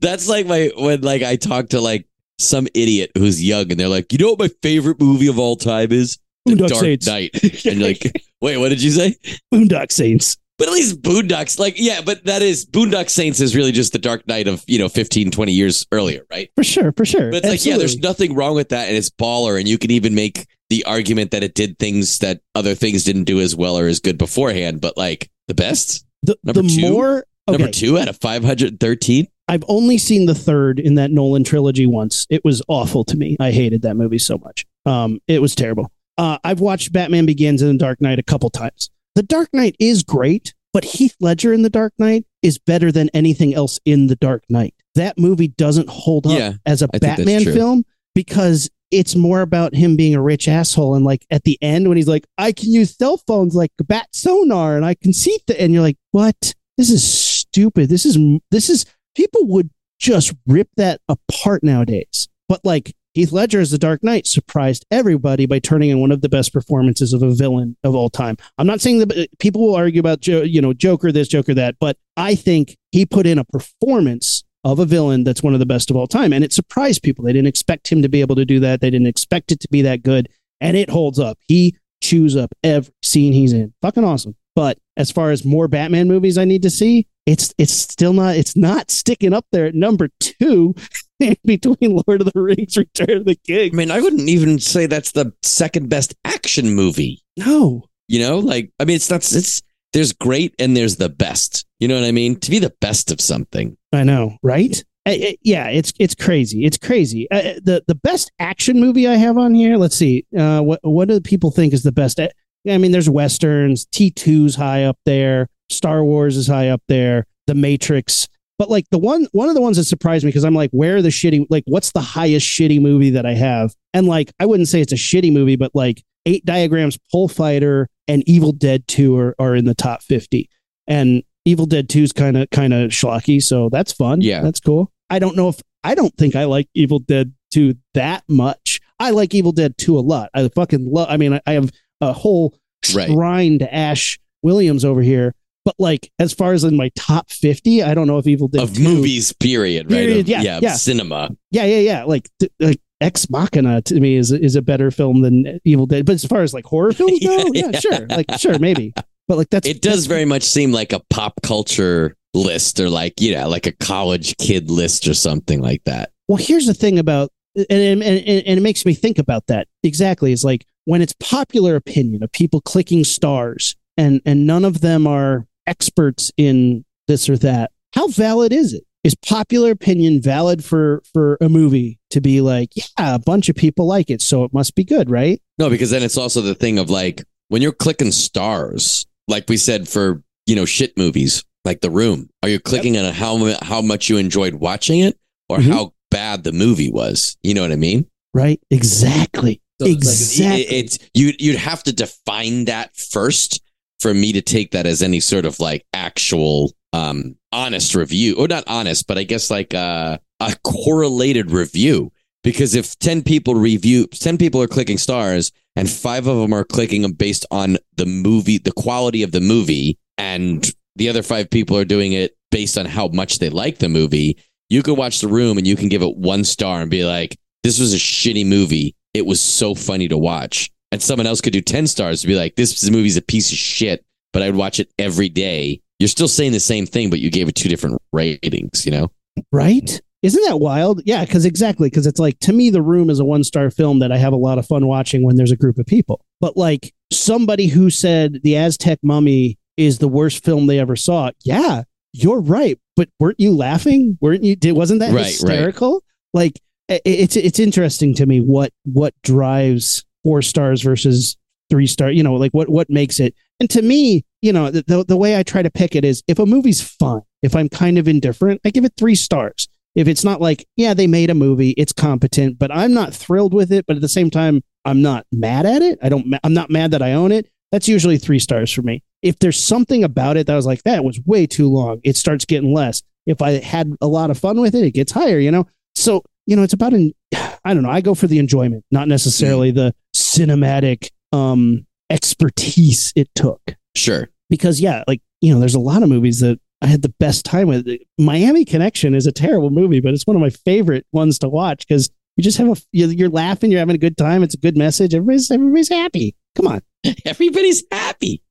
That's like my when like I talk to like some idiot who's young and they're like, you know what my favorite movie of all time is? The Boondock Dark Saints. Knight. And you're like, wait, what did you say? Boondock Saints. But at least Boondocks, like, yeah, but that is Boondock Saints is really just the Dark Knight of, you know, 15, 20 years earlier, right? For sure, for sure. But it's like, yeah, there's nothing wrong with that, and it's baller, and you can even make the argument that it did things that other things didn't do as well or as good beforehand. But like the best, the, number the two? more okay, number two out of five hundred thirteen. I've only seen the third in that Nolan trilogy once. It was awful to me. I hated that movie so much. Um, it was terrible. Uh, I've watched Batman Begins and The Dark Knight a couple times. The Dark Knight is great, but Heath Ledger in The Dark Knight is better than anything else in The Dark Knight. That movie doesn't hold up Yeah, as a I Batman film because it's more about him being a rich asshole. And like at the end, when he's like, I can use cell phones like bat sonar and I can see, th-, and you're like, what? This is stupid. This is, this is, people would just rip that apart nowadays. But like Heath Ledger as the Dark Knight surprised everybody by turning in one of the best performances of a villain of all time. I'm not saying that uh, people will argue about you know Joker this, Joker that, but I think he put in a performance of a villain that's one of the best of all time, and it surprised people. They didn't expect him to be able to do that. They didn't expect it to be that good, and it holds up. He chews up every scene he's in. Fucking awesome. But as far as more Batman movies I need to see, it's it's still not it's not sticking up there at number two between Lord of the Rings, Return of the King. I mean, I wouldn't even say that's the second best action movie. No, You know, like I mean, it's not. It's there's great and there's the best. You know what I mean? To be the best of something. I know, right? Yeah, it's it's crazy. It's crazy. Uh, uh, the the best action movie I have on here. Let's see. Uh, what what do people think is the best? Uh, I mean, there's westerns. T 2s high up there. Star Wars is high up there. The Matrix. But like the one one of the ones that surprised me because I'm like, where are the shitty? Like, what's the highest shitty movie that I have? And like, I wouldn't say it's a shitty movie, but like, Eight Diagrams, Pole Fighter, and Evil Dead Two are are in the top fifty. And Evil Dead 2 is kind of kind of schlocky, so that's fun. Yeah. that's cool. I don't know if I don't think I like Evil Dead 2 that much. I like Evil Dead 2 a lot. I fucking love. I mean, I, I have a whole Right. shrine to Ash Williams over here. But like, as far as in my top 50, I don't know if Evil Dead of 2 movies, period. Right? Period, Of- yeah, of yeah. cinema. Yeah, yeah, yeah. Like, th- like Ex Machina to me is is a better film than Evil Dead. But as far as like horror films go, Yeah, yeah, yeah. sure, like sure, maybe. But like that's It does very much seem like a pop culture list, or like you know, like a college kid list, or something like that. Well, here's the thing about, and, and, and, and it makes me think about that exactly. Is like when it's popular opinion of people clicking stars, and and none of them are experts in this or that. How valid is it? Is popular opinion valid for for a movie to be like, yeah, a bunch of people like it, so it must be good, right? No, because then it's also the thing of like when you're clicking stars, like we said for you know shit movies like The Room. Are you clicking on how how much you enjoyed watching it, or Mhm. how bad the movie was? You know what I mean? Right? Exactly. So it's like- exactly. it- it's you. You'd have to define that first for me to take that as any sort of like actual um honest review, or not honest, but I guess like uh, a correlated review. Because if ten people review, ten people are clicking stars, and five of them are clicking them based on the movie, the quality of the movie, and the other five people are doing it based on how much they like the movie. You can watch The Room and you can give it one star and be like, "This was a shitty movie. It was so funny to watch." And someone else could do ten stars to be like, "This movie's a piece of shit," but I would watch it every day. You're still saying the same thing, but you gave it two different ratings. You know? right? Isn't that wild? Yeah, because exactly, because it's like to me, The Room is a one star film that I have a lot of fun watching when there's a group of people. But like somebody who said The Aztec Mummy is the worst film they ever saw, yeah, you're right. But weren't you laughing? Weren't you? Did, wasn't that Right, right. hysterical? Like it's it's interesting to me what what drives four stars versus three star. You know, like what what makes it. And to me, you know, the, the way I try to pick it is if a movie's fun, if I'm kind of indifferent, I give it three stars. If it's not like, yeah, they made a movie, it's competent, but I'm not thrilled with it, but at the same time, I'm not mad at it. I don't. I'm not mad that I own it. That's usually three stars for me. If there's something about it that I was like, that was way too long, it starts getting less. If I had a lot of fun with it, it gets higher. You know, so you know, it's about an. I don't know. I go for the enjoyment, not necessarily mm-hmm. the cinematic um expertise it took Sure. because yeah, like you know, there's a lot of movies that I had the best time with. Miami Connection is a terrible movie, but it's one of my favorite ones to watch because you just have a you're laughing, you're having a good time. It's a good message. Everybody's everybody's happy. Come on. Everybody's happy.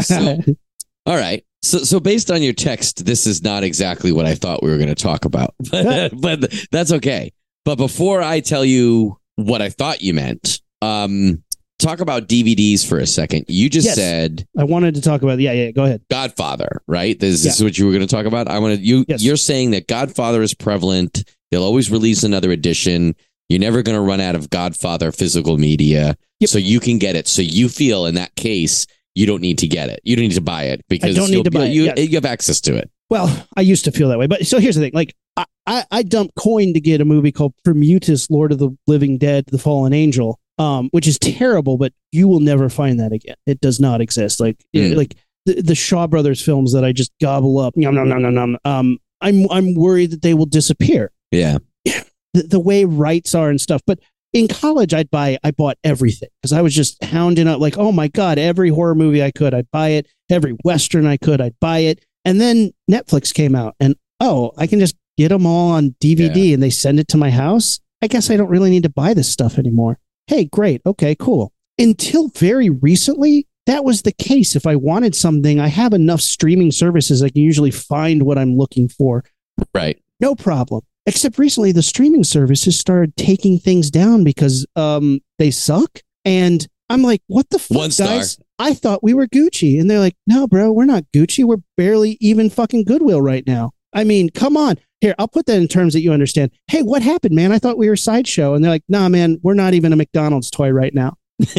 So- All right. So, so based on your text, this is not exactly what I thought we were going to talk about, but, but that's okay. But before I tell you what I thought you meant, um, talk about DVDs for a second. You just Yes. said I wanted to talk about yeah, yeah. Go ahead. Godfather, right? This, this is what you were going to talk about. I wanted you. Yes. You're saying that Godfather is prevalent. They'll always release another edition. You're never going to run out of Godfather physical media, Yep. so you can get it. So you feel in that case you don't need to get it. You don't need to buy it because I don't need to buy it, You, yes. you have access to it. Well, I used to feel that way, but so here's the thing: like I, I, I dumped coin to get a movie called Prometheus, Lord of the Living Dead, The Fallen Angel, um, which is terrible, but you will never find that again. It does not exist. Like, Mm. like the, the Shaw Brothers films that I just gobble up. Nom, nom, nom, nom, nom. Um, I'm, I'm worried that they will disappear. Yeah. The, the way rights are and stuff, but. In college, I'd buy, I bought everything because I was just hounding up, like, oh my God, every horror movie I could, I'd buy it. Every Western I could, I'd buy it. And then Netflix came out, and oh, I can just get them all on DVD and they send it to my house. I guess I don't really need to buy this stuff anymore. Hey, great. Okay, cool. Until very recently, that was the case. If I wanted something, I have enough streaming services I can usually find what I'm looking for. Right. No problem. Except recently, the streaming services started taking things down because um, they suck. And I'm like, what the fuck, One star. guys? I thought we were Gucci. And they're like, no, bro, we're not Gucci. We're barely even fucking Goodwill right now. I mean, come on. Here, I'll put that in terms that you understand. Hey, what happened, man? I thought we were Sideshow. And they're like, nah, man, we're not even a McDonald's toy right now.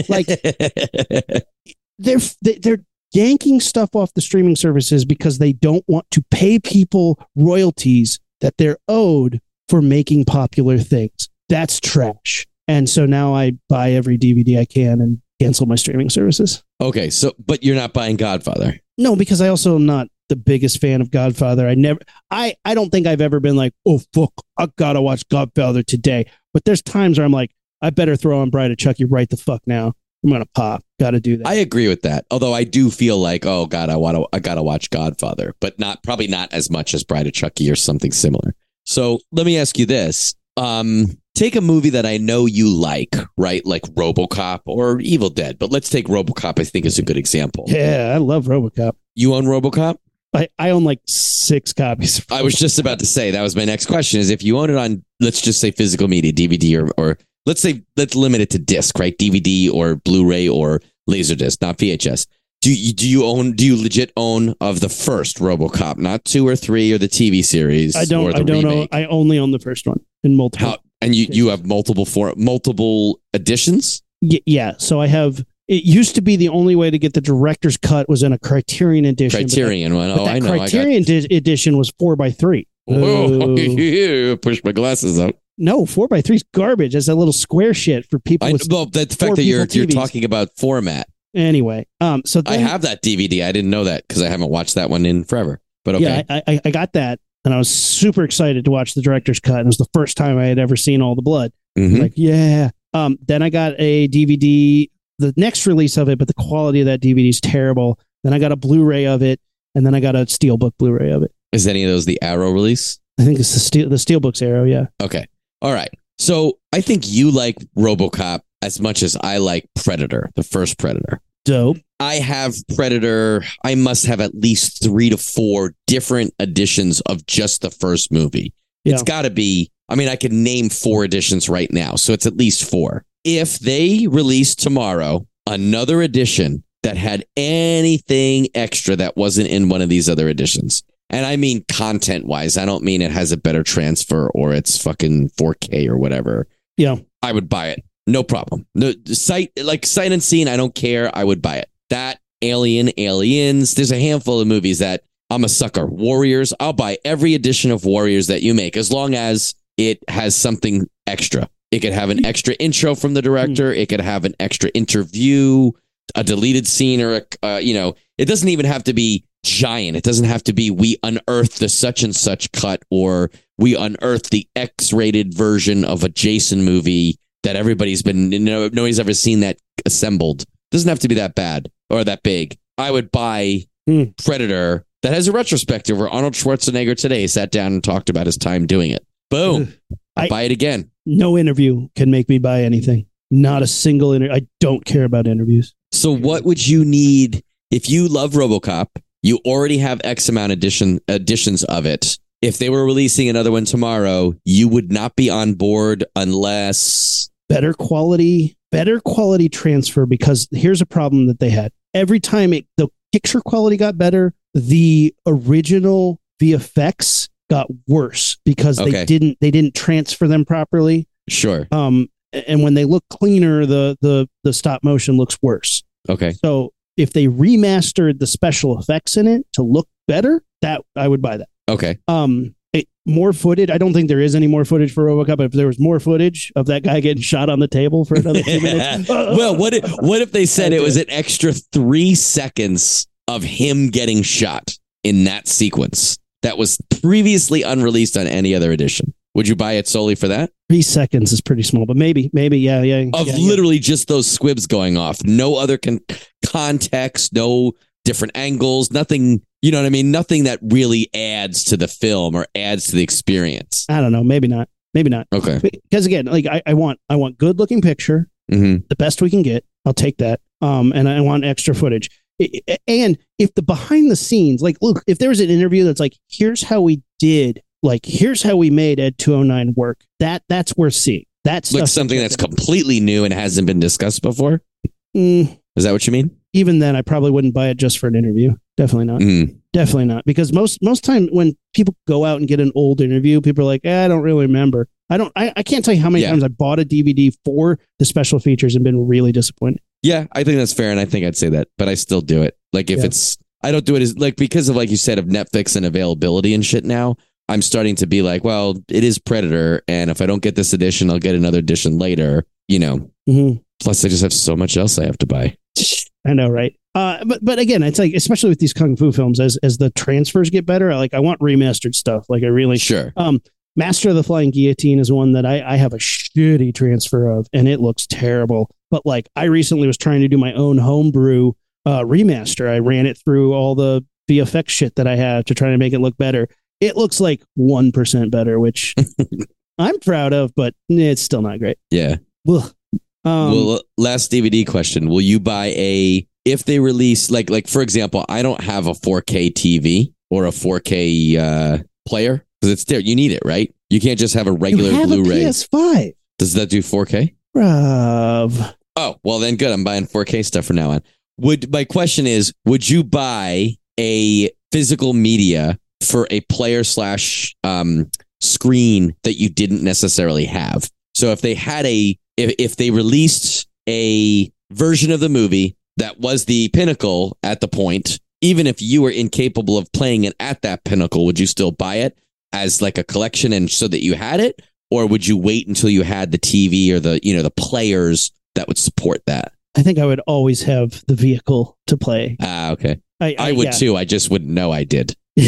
Like, they're they- they're yanking stuff off the streaming services because they don't want to pay people royalties that they're owed for making popular things. That's trash. And so now I buy every DVD I can and cancel my streaming services. okay. So, but you're not buying Godfather. No, because I also am not the biggest fan of Godfather. I never I I don't think I've ever been like, "Oh fuck, I got to watch Godfather today." But there's times where I'm like, I better throw on Bride of Chucky right the fuck now. I'm to pop. Got to do that. I agree with that. Although I do feel like, oh God, I want to, I gotta watch Godfather, but not probably not as much as Bride of Chucky or something similar. So let me ask you this: um, take a movie that I know you like, right? Like RoboCop or Evil Dead. But let's take RoboCop. I think is a good example. yeah, I love RoboCop. You own RoboCop? I, I own like six copies. I was just about to say that was my next question. Is if you own it on, let's just say physical media, DVD, or or let's say let's limit it to disc, right? DVD or Blu-ray or Laserdisc, not VHS. Do you do you own? Do you legit own of the first RoboCop, not two or three or the TV series? I don't. I don't know. I only own the first one in multiple. How and you you have multiple for multiple editions. Y- yeah. So I have. It used to be the only way to get the director's cut was in a Criterion edition. Criterion one. Oh, I know. Criterion di- edition was four by three. I. Whoa, push my glasses up. No, four by three's garbage. That's a little square shit for people. I, well, the fact that you're you're talking about format. anyway, um, so I have that DVD. I didn't know that because I haven't watched that one in forever. But okay. Yeah, I, I, I got that, and I was super excited to watch the director's cut. And it was the first time I had ever seen all the blood. I Mhm. Like, yeah. Um, then I got a DVD, the next release of it, but the quality of that DVD is terrible. Then I got a Blu-ray of it, and then I got a Steelbook Blu-ray of it. Is any of those the Arrow release? I think it's the steel, the Steelbook's Arrow. Yeah. Okay. All right. So I think you like RoboCop as much as I like Predator, the first Predator. Dope. I have Predator. I must have at least three to four different editions of just the first movie. It's got to be. I mean, I could name four editions right now, so it's at least four. If they release tomorrow another edition that had anything extra that wasn't in one of these other editions, and I mean content wise, I don't mean it has a better transfer or it's fucking 4K or whatever. Yeah. I would buy it. No problem. No sight like sight and scene, I don't care. I would buy it. That Alien, Aliens. There's a handful of movies that I'm a sucker. Warriors. I'll buy every edition of Warriors that you make as long as it has something extra. It could have an extra intro from the director. It could have an extra interview, a deleted scene, or a, uh, you know, it doesn't even have to be giant. It doesn't have to be we unearthed the such and such cut or we unearthed the X-rated version of a Jason movie that everybody's been no, nobody's ever seen that assembled. Doesn't have to be that bad or that big. I would buy Hmm. Predator that has a retrospective where Arnold Schwarzenegger today sat down and talked about his time doing it. Boom. I- buy it again. No interview can make me buy anything. Not a single interview. I don't care about interviews. So what would you need if you love RoboCop? You already have X amount edition editions of it. If they were releasing another one tomorrow, you would not be on board unless Better quality, better quality transfer because here's a problem that they had. Every time it, the picture quality got better, the original VFX got worse because Okay. they didn't they didn't transfer them properly. sure. Um, and when they look cleaner, the the the stop motion looks worse. Okay. So if they remastered the special effects in it to look better, that I would buy that. Okay. Um, it, more footage. I don't think there is any more footage for RoboCop. But if there was more footage of that guy getting shot on the table for another two minutes, well, what if, what if they said it was an extra three seconds of him getting shot in that sequence that was previously unreleased on any other edition? Would you buy it solely for that? three seconds is pretty small, but maybe, maybe, yeah, yeah. Of yeah, yeah. literally just those squibs going off, no other con- context, no different angles, nothing. You know what I mean? Nothing that really adds to the film or adds to the experience. I don't know. Maybe not. Maybe not. Okay. Because again, like I, I want, I want good looking picture, hmm the best we can get. I'll take that. Um, and I want extra footage. And if the behind the scenes, like, look, if there was an interview that's like, here's how we did, like, here's how we made Ed 209 work, that that's worth seeing. That's Like something that's completely new and hasn't been discussed before. Mm, Is that what you mean? Even then, I probably wouldn't buy it just for an interview. Definitely not. Mm. Definitely not. Because most most time when people go out and get an old interview, people are like, eh, I don't really remember. I don't. I, I can't tell you how many Yeah. times I bought a DVD for the special features and been really disappointed. Yeah, I think that's fair, and I think I'd say that, but I still do it. Like if Yeah. it's, I don't do it as like because of like you said of Netflix and availability and shit. Now I'm starting to be like, well, it is Predator, and if I don't get this edition, I'll get another edition later. You know. Mhm. Plus, I just have so much else I have to buy. I know, right? Uh, but but again, it's like especially with these kung fu films, as as the transfers get better, I like I want remastered stuff. Like I really Sure. Um, Master of the Flying Guillotine is one that I, I have a shitty transfer of, and it looks terrible. But like, I recently was trying to do my own homebrew uh, remaster. I ran it through all the VFX shit that I have to try to make it look better. It looks like one percent better, which I'm proud of, but it's still not great. Yeah. Ugh. Um, well, last DVD question: Will you buy a if they release like like for example, I don't have a 4K TV or a 4K uh, player because it's there. You need it, right? You can't just have a regular have a Blu-ray. PS5, Does that do 4K? bruv. Oh, well then good. I'm buying 4K stuff from now on. Would my question is, would you buy a physical media for a player slash um screen that you didn't necessarily have? So if they had a if if they released a version of the movie that was the pinnacle at the point, even if you were incapable of playing it at that pinnacle, would you still buy it as like a collection and so that you had it? Or would you wait until you had the TV or the, you know, the players that would support that? I think I would always have the vehicle to play. Ah, okay. I, I would yeah. too. I just wouldn't know I did.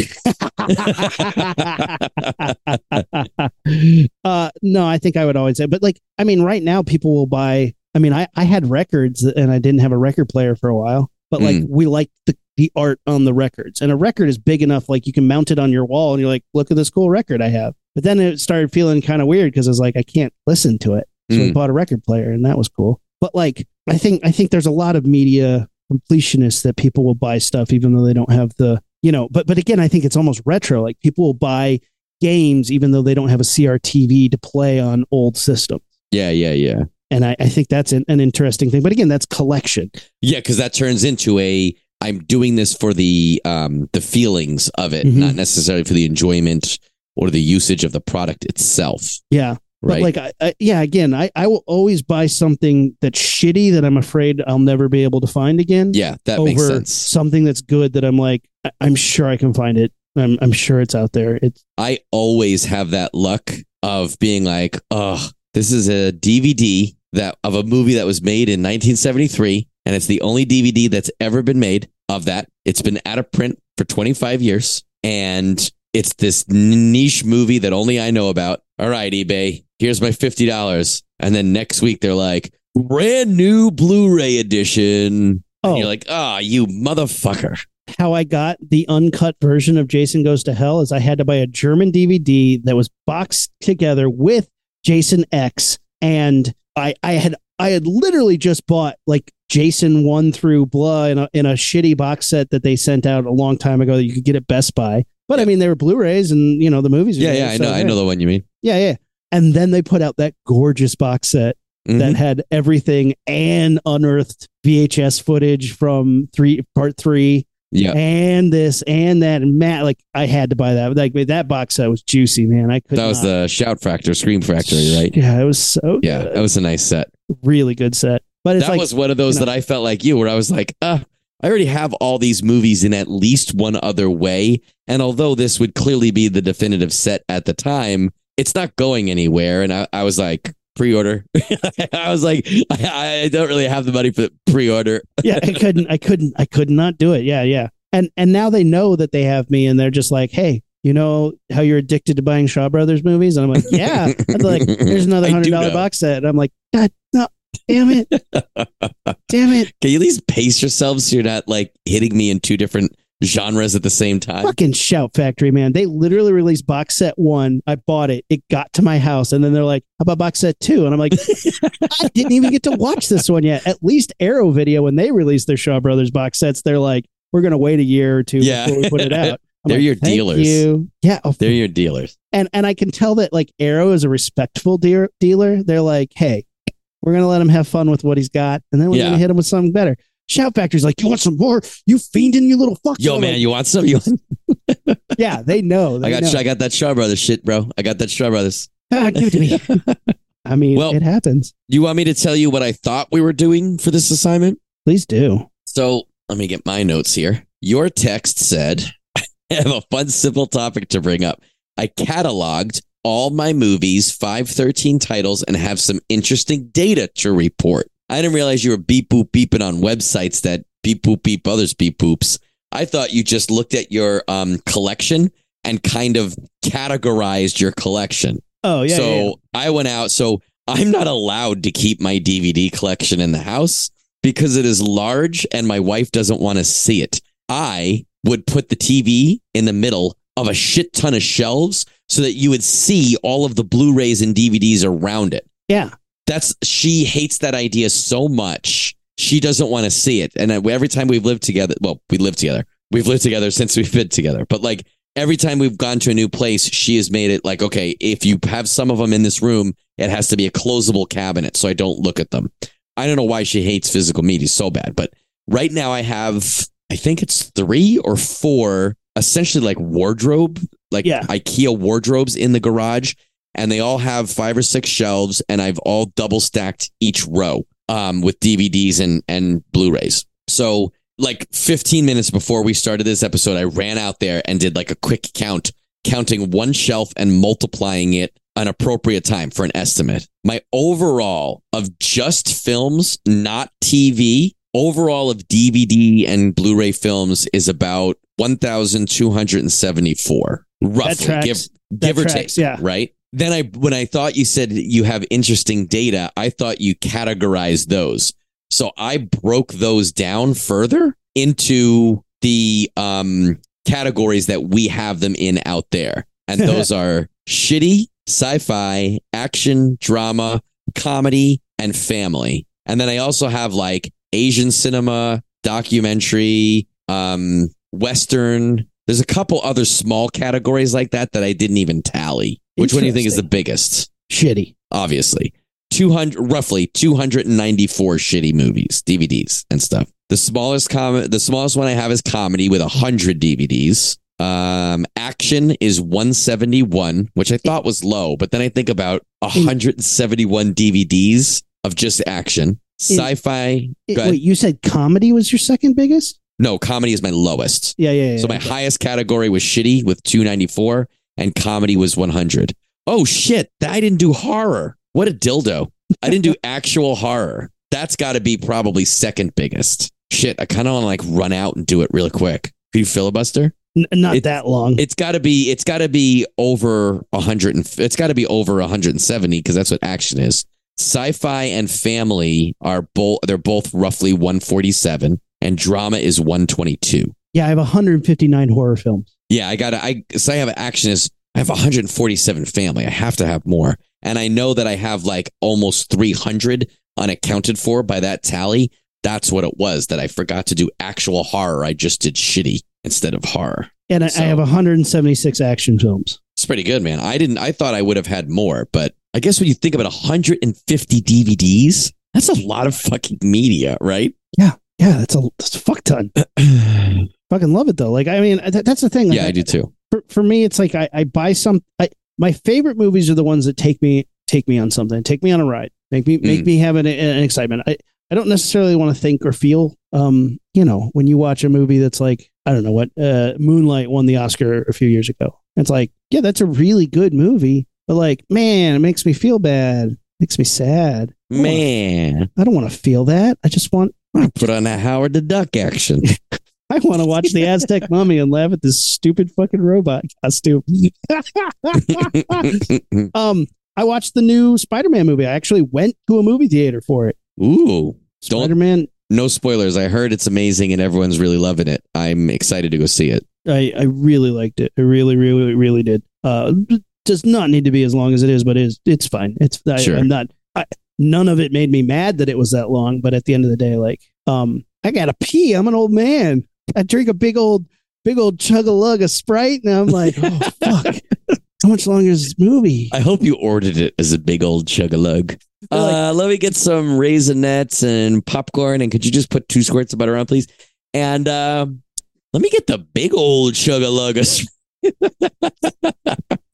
uh, no, I think I would always say, but like, I mean, right now people will buy. I mean, I, I had records and I didn't have a record player for a while, but like Mm. we like the, the art on the records and a record is big enough, like you can mount it on your wall and you're like, look at this cool record I have. But then it started feeling kind of weird because I was like, I can't listen to it. So I Mm. bought a record player and that was cool. But like, I think, I think there's a lot of media completionists that people will buy stuff even though they don't have the, you know, but, but again, I think it's almost retro. Like people will buy games, even though they don't have a CRTV to play on old systems. Yeah, yeah, yeah. And I, I think that's an, an interesting thing. But again, that's collection. Yeah, because that turns into a I'm doing this for the um the feelings of it, Mhm. not necessarily for the enjoyment or the usage of the product itself. Yeah. Right. But like, I, I, yeah, again, I, I will always buy something that's shitty that I'm afraid I'll never be able to find again. yeah, that over makes sense. something that's good that I'm like, I- I'm sure I can find it. I'm, I'm sure it's out there. It's I always have that luck of being like, oh, this is a DVD that of a movie that was made in 1973, and it's the only DVD that's ever been made of that. It's been out of print for 25 years, and it's this niche movie that only I know about. All right, eBay, here's my fifty dollars, and then next week they're like, brand new Blu-ray edition. oh, And you're like, ah, you motherfucker. how I got the uncut version of Jason Goes to Hell is I had to buy a German DVD that was boxed together with Jason X, and I I had I had literally just bought like Jason one through Blah in a in a shitty box set that they sent out a long time ago that you could get at Best Buy. But I mean, they were Blu-rays, and you know the movies. Yeah, yeah, I so, know, I know the one you mean. Yeah, yeah. And then they put out that gorgeous box set Mhm. that had everything and unearthed VHS footage from three part three yeah. and this and that and Matt like I had to buy that like that box set was juicy man I could That was not- the Shout Factor, Scream Factory, right? yeah it was so Yeah, good. that was a nice set. really good set but it's that like was one of those you know- that I felt like you, where I was like, uh, I already have all these movies in at least one other way. And although this would clearly be the definitive set at the time, it's not going anywhere. And I, I was like, pre order. I was like, I, I don't really have the money for pre order. yeah I couldn't I couldn't I could not do it. Yeah yeah. And and now they know that they have me and they're just like hey you know how you're addicted to buying Shaw Brothers movies? And I'm like yeah. They're like there's another hundred dollar box set. And I'm like God no damn it. Damn it. Can you at least pace yourselves so you're not like hitting me in two different genres at the same time? fucking shout factory man they literally released box set one i bought it it got to my house and then they're like how about box set two and i'm like i didn't even get to watch this one yet at least arrow video when they released their shaw brothers box sets they're like we're gonna wait a year or two Yeah. before we put it out They're like, your dealers." you." yeah oh, They're your dealers. and and i can tell that like arrow is a respectful dealer they're like hey we're gonna let him have fun with what he's got and then we're Yeah. gonna hit him with something better shout factory's like you want some more you fiending you little fuck Yo, I'm man, like, you want some? You want- yeah they know they I got know. I got that Shaw Brothers shit, bro. I got that Shaw Brothers. Ah, give it to me. I mean, Well- it happens. You want me to tell you what I thought we were doing for this assignment? Please do. So let me get my notes here. Your text said, I have a fun, simple topic to bring up. I cataloged all my movies, 513 titles, and have some interesting data to report. I didn't realize you were beep boop beeping on websites that beep boop beep others beep boops. I thought you just looked at your um, collection and kind of categorized your collection. Oh yeah. so yeah, yeah. I went out. So I'm not allowed to keep my DVD collection in the house because it is large and my wife doesn't want to see it. I would put the TV in the middle of a shit ton of shelves so that you would see all of the Blu-rays and DVDs around it. Yeah. That's she hates that idea so much. She doesn't want to see it. And every time we've lived together, well, we live together. We've lived together since we've been together. But like every time we've gone to a new place, she has made it like, okay, if you have some of them in this room, it has to be a closable cabinet so I don't look at them. I don't know why she hates physical media so bad, but right now I have, I think it's three or four essentially like wardrobe, like Yeah. IKEA wardrobes in the garage. And they all have five or six shelves, and I've all double stacked each row um, with DVDs and, and Blu rays. So, like 15 minutes before we started this episode, I ran out there and did like a quick count, counting one shelf and multiplying it an appropriate time for an estimate. My overall of just films, not TV, overall of DVD and Blu-ray films is about 1,274 roughly, tracks. give, give or tracks, take. yeah. Right. Then I, when I thought you said you have interesting data, I thought you categorized those. So I broke those down further into the um, categories that we have them in out there. And those are shitty, sci fi, action, drama, comedy, and family. And then I also have like Asian cinema, documentary, um, Western, There's a couple other small categories like that that I didn't even tally. Which one do you think is the biggest? Shitty. Obviously. 200 roughly 294 shitty movies, DVDs and stuff. The smallest com- the smallest one I have is comedy with 100 DVDs. Um, action is 171, which I thought was low, but then I think about 171 DVDs of just action. Sci-fi. It- wait, you said comedy was your second biggest? No, comedy is my lowest. Yeah, yeah, yeah. So my okay. highest category was shitty with 294 and comedy was 100. Oh shit, I didn't do horror. What a dildo. I didn't do actual horror. That's got to be probably second biggest. Shit, I kind of want to like run out and do it real quick. Can you filibuster? N- not it- that long. It's got to be it's got to be over 100 and it's got to be over 170 because that's what action is. Sci-fi and family are both they're both roughly 147 and drama is 122. yeah, I have 159 horror films. Yeah, I got I so I have action is I have 147 family. I have to have more. And I know that I have like almost 300 unaccounted for by that tally. That's what it was that I forgot to do actual horror. I just did shitty instead of horror. And I, So- I have 176 action films. It's pretty good, man. I didn't I thought I would have had more, but I guess when you think about 150 DVDs, that's a lot of fucking media, right? Yeah, that's a, that's a fuck ton. Fucking love it though. Like, I mean, that, that's the thing. Like, yeah, I do too. For, for me, it's like I, I buy some. I, my favorite movies are the ones that take me take me on something, take me on a ride, make me make Mm. me have an, an excitement. I, I don't necessarily want to think or feel. Um, you know, when you watch a movie that's like I don't know what uh, Moonlight won the Oscar a few years ago. It's like, yeah, that's a really good movie, but like, man, it makes me feel bad, makes me sad. I don't wanna- Man, I don't want to feel that. I just want put on that Howard the Duck action. I want to watch the Aztec mummy and laugh at this stupid fucking robot costume. um, I watched the new Spider-Man movie. I actually went to a movie theater for it. Ooh. Spider-Man. no spoilers. I heard it's amazing and everyone's really loving it. I'm excited to go see it. I, I really liked it. I really, really, really did. Uh, does not need to be as long as it is, but it is it's fine. It's I, Sure. I'm not. I, none of it made me mad that it was that long. But at the end of the day, like, um, I gotta pee. I'm an old man. I drink a big old, big old chug a lug of Sprite, and I'm like, oh fuck. How much longer is this movie? I hope you ordered it as a big old chug a lug. Like- Uh, let me get some raisinets and popcorn, and could you just put two squirts of butter on, please? And uh, let me get the big old chug a lug.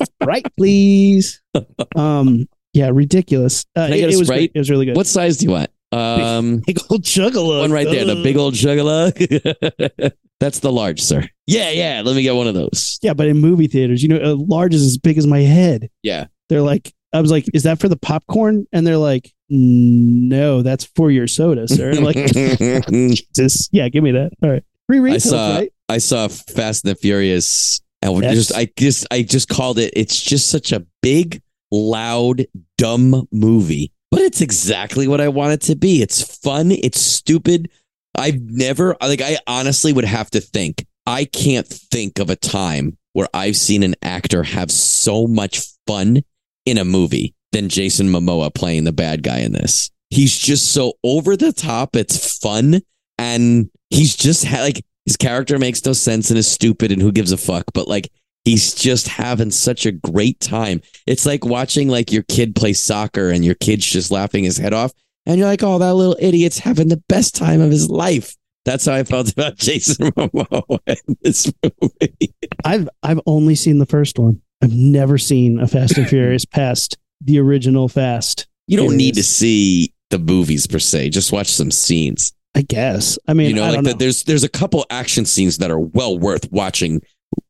Sprite, please. um, yeah, ridiculous. Uh, Can I it, get a it was great. It was really good. What size do you want? Um, big old chug a lug? one right there, the big old a lug. That's the large, sir. Yeah, yeah. Let me get one of those. Yeah, but in movie theaters, you know, uh, large is as big as my head. Yeah. They're like, I was like, is that for the popcorn? And they're like, no, that's for your soda, sir. I'm like, just yeah, give me that. All right, free refills, saw- right? I saw Fast and the Furious, and just I just I just called it. It's just such a big, loud, dumb movie, but it's exactly what I want it to be. It's fun. It's stupid. I've never like. I honestly would have to think. I can't think of a time where I've seen an actor have so much fun in a movie than Jason Momoa playing the bad guy in this. He's just so over the top. It's fun and he's just ha- like his character makes no sense and is stupid and who gives a fuck but like he's just having such a great time. It's like watching like your kid play soccer and your kid's just laughing his head off and you're like oh that little idiot's having the best time of his life. That's how i felt about jason momoa in this movie. I've I've only seen the first one. I've never seen a Fast and Furious past the original Fast. you don't need to see the movies per se. Just watch some scenes. I guess. I mean, you know I like don't the, there's there's a couple action scenes that are well worth watching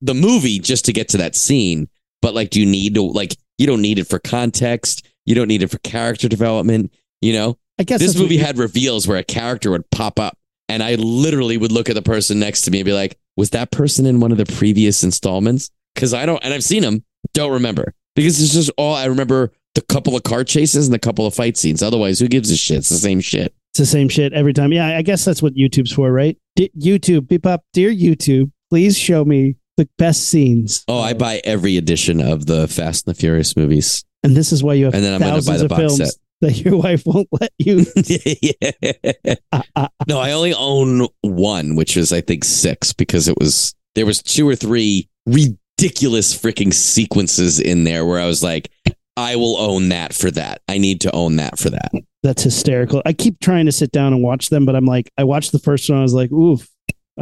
the movie just to get to that scene but like do you need to like you don't need it for context. You don't need it for character development you know? I guess this movie had reveals where a character would pop up and i literally would look at the person next to me and be like was that person in one of the previous installments? Because i don't and i've seen them don't remember. Because it's just all i remember the couple of car chases and the couple of fight scenes. Otherwise who gives a shit? It's the same shit. It's the same shit every time. Yeah, I guess that's what YouTube's for, right? D- YouTube, beep up, dear YouTube, please show me the best scenes. oh i buy every edition of the fast and the furious movies and this is why you have And then I'm gonna buy the box films set. that your wife won't let you. yeah. Uh, uh, No, I only own one, which is I think six because it was there was two or three ridiculous freaking sequences in there where I was like, I will own that for that. I need to own that for that. That's hysterical. I keep trying to sit down and watch them, but I'm like, I watched the first one. I was like, oof.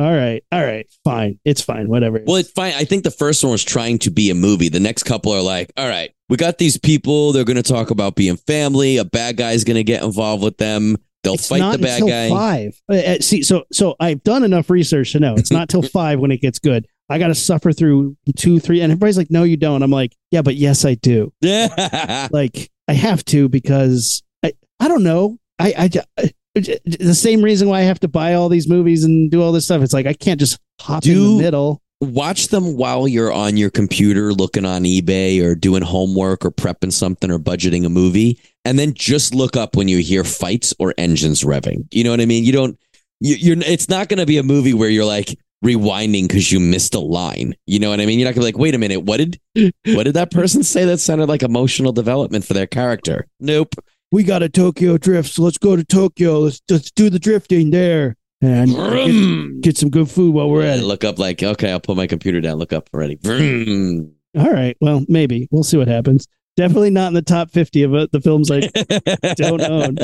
All right, all right, fine. It's fine. Whatever. Well, it's fine. I think the first one was trying to be a movie. The next couple are like, all right, we got these people. They're going to talk about being family. A bad guy's going to get involved with them. They'll It's fight the bad guy. Five. Uh, uh, see, so so I've done enough research to know it's not till five when it gets good. I got to suffer through two, three, and everybody's like, "No, you don't." I'm like, "Yeah, but yes, I do. Yeah. Like, I have to because I, I don't know. I, I, I- the same reason why I have to buy all these movies and do all this stuff. It's like I can't just hop in the middle. Watch them while you're on your computer looking on eBay or doing homework or prepping something or budgeting a movie. And then just look up when you hear fights or engines revving. You know what I mean? You don't, you, you're, it's not going to be a movie where you're like rewinding because you missed a line. You know what I mean? You're not going to be like, wait a minute, what did, what did that person say that sounded like emotional development for their character? Nope. We got a Tokyo drift, so let's go to Tokyo. Let's let's do the drifting there and get, get some good food while we're at it. Look up like, okay, I'll put my computer down. Look up already. Vroom. All right. Well, maybe we'll see what happens. Definitely not in the top fifty of it, the films I don't own.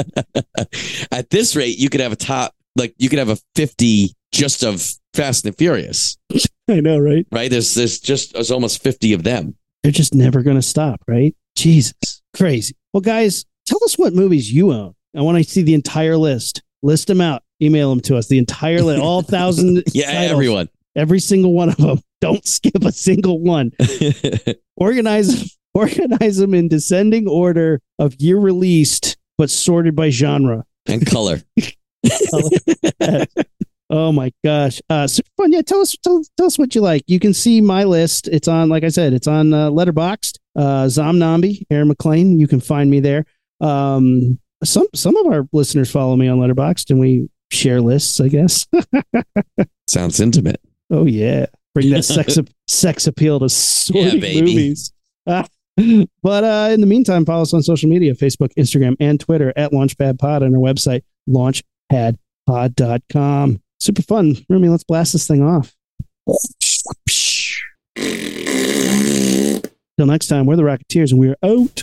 At this rate, you could have a top, like you could have a 50 just of Fast and Furious, I know, right? right? There's, there's just, there's almost 50 of them. They're just never going to stop, right? Jesus, crazy. Well, guys, tell us what movies you own. I want to see the entire list. List them out. Email them to us. The entire list, all thousand. Yeah, titles. everyone. Every single one of them. Don't skip a single one. Organize organize them in descending order of year released, but sorted by genre. and color. Oh my gosh. Uh super fun. Yeah, tell us tell, tell us what you like. You can see my list. It's on, like I said, it's on uh, Letterboxd. Uh Zomnambi, Aaron McLean. You can find me there. Um some some of our listeners follow me on Letterboxd and we share lists, I guess. Sounds intimate. oh yeah. Bring that sex sex appeal to sorting baby. movies. But uh in the meantime, follow us on social media, Facebook, Instagram, and Twitter at Launchpad Pod and our website, launchpadpod.com. Super fun. Rumi, let's blast this thing off. Till next time, we're the Rocketeers and we're out.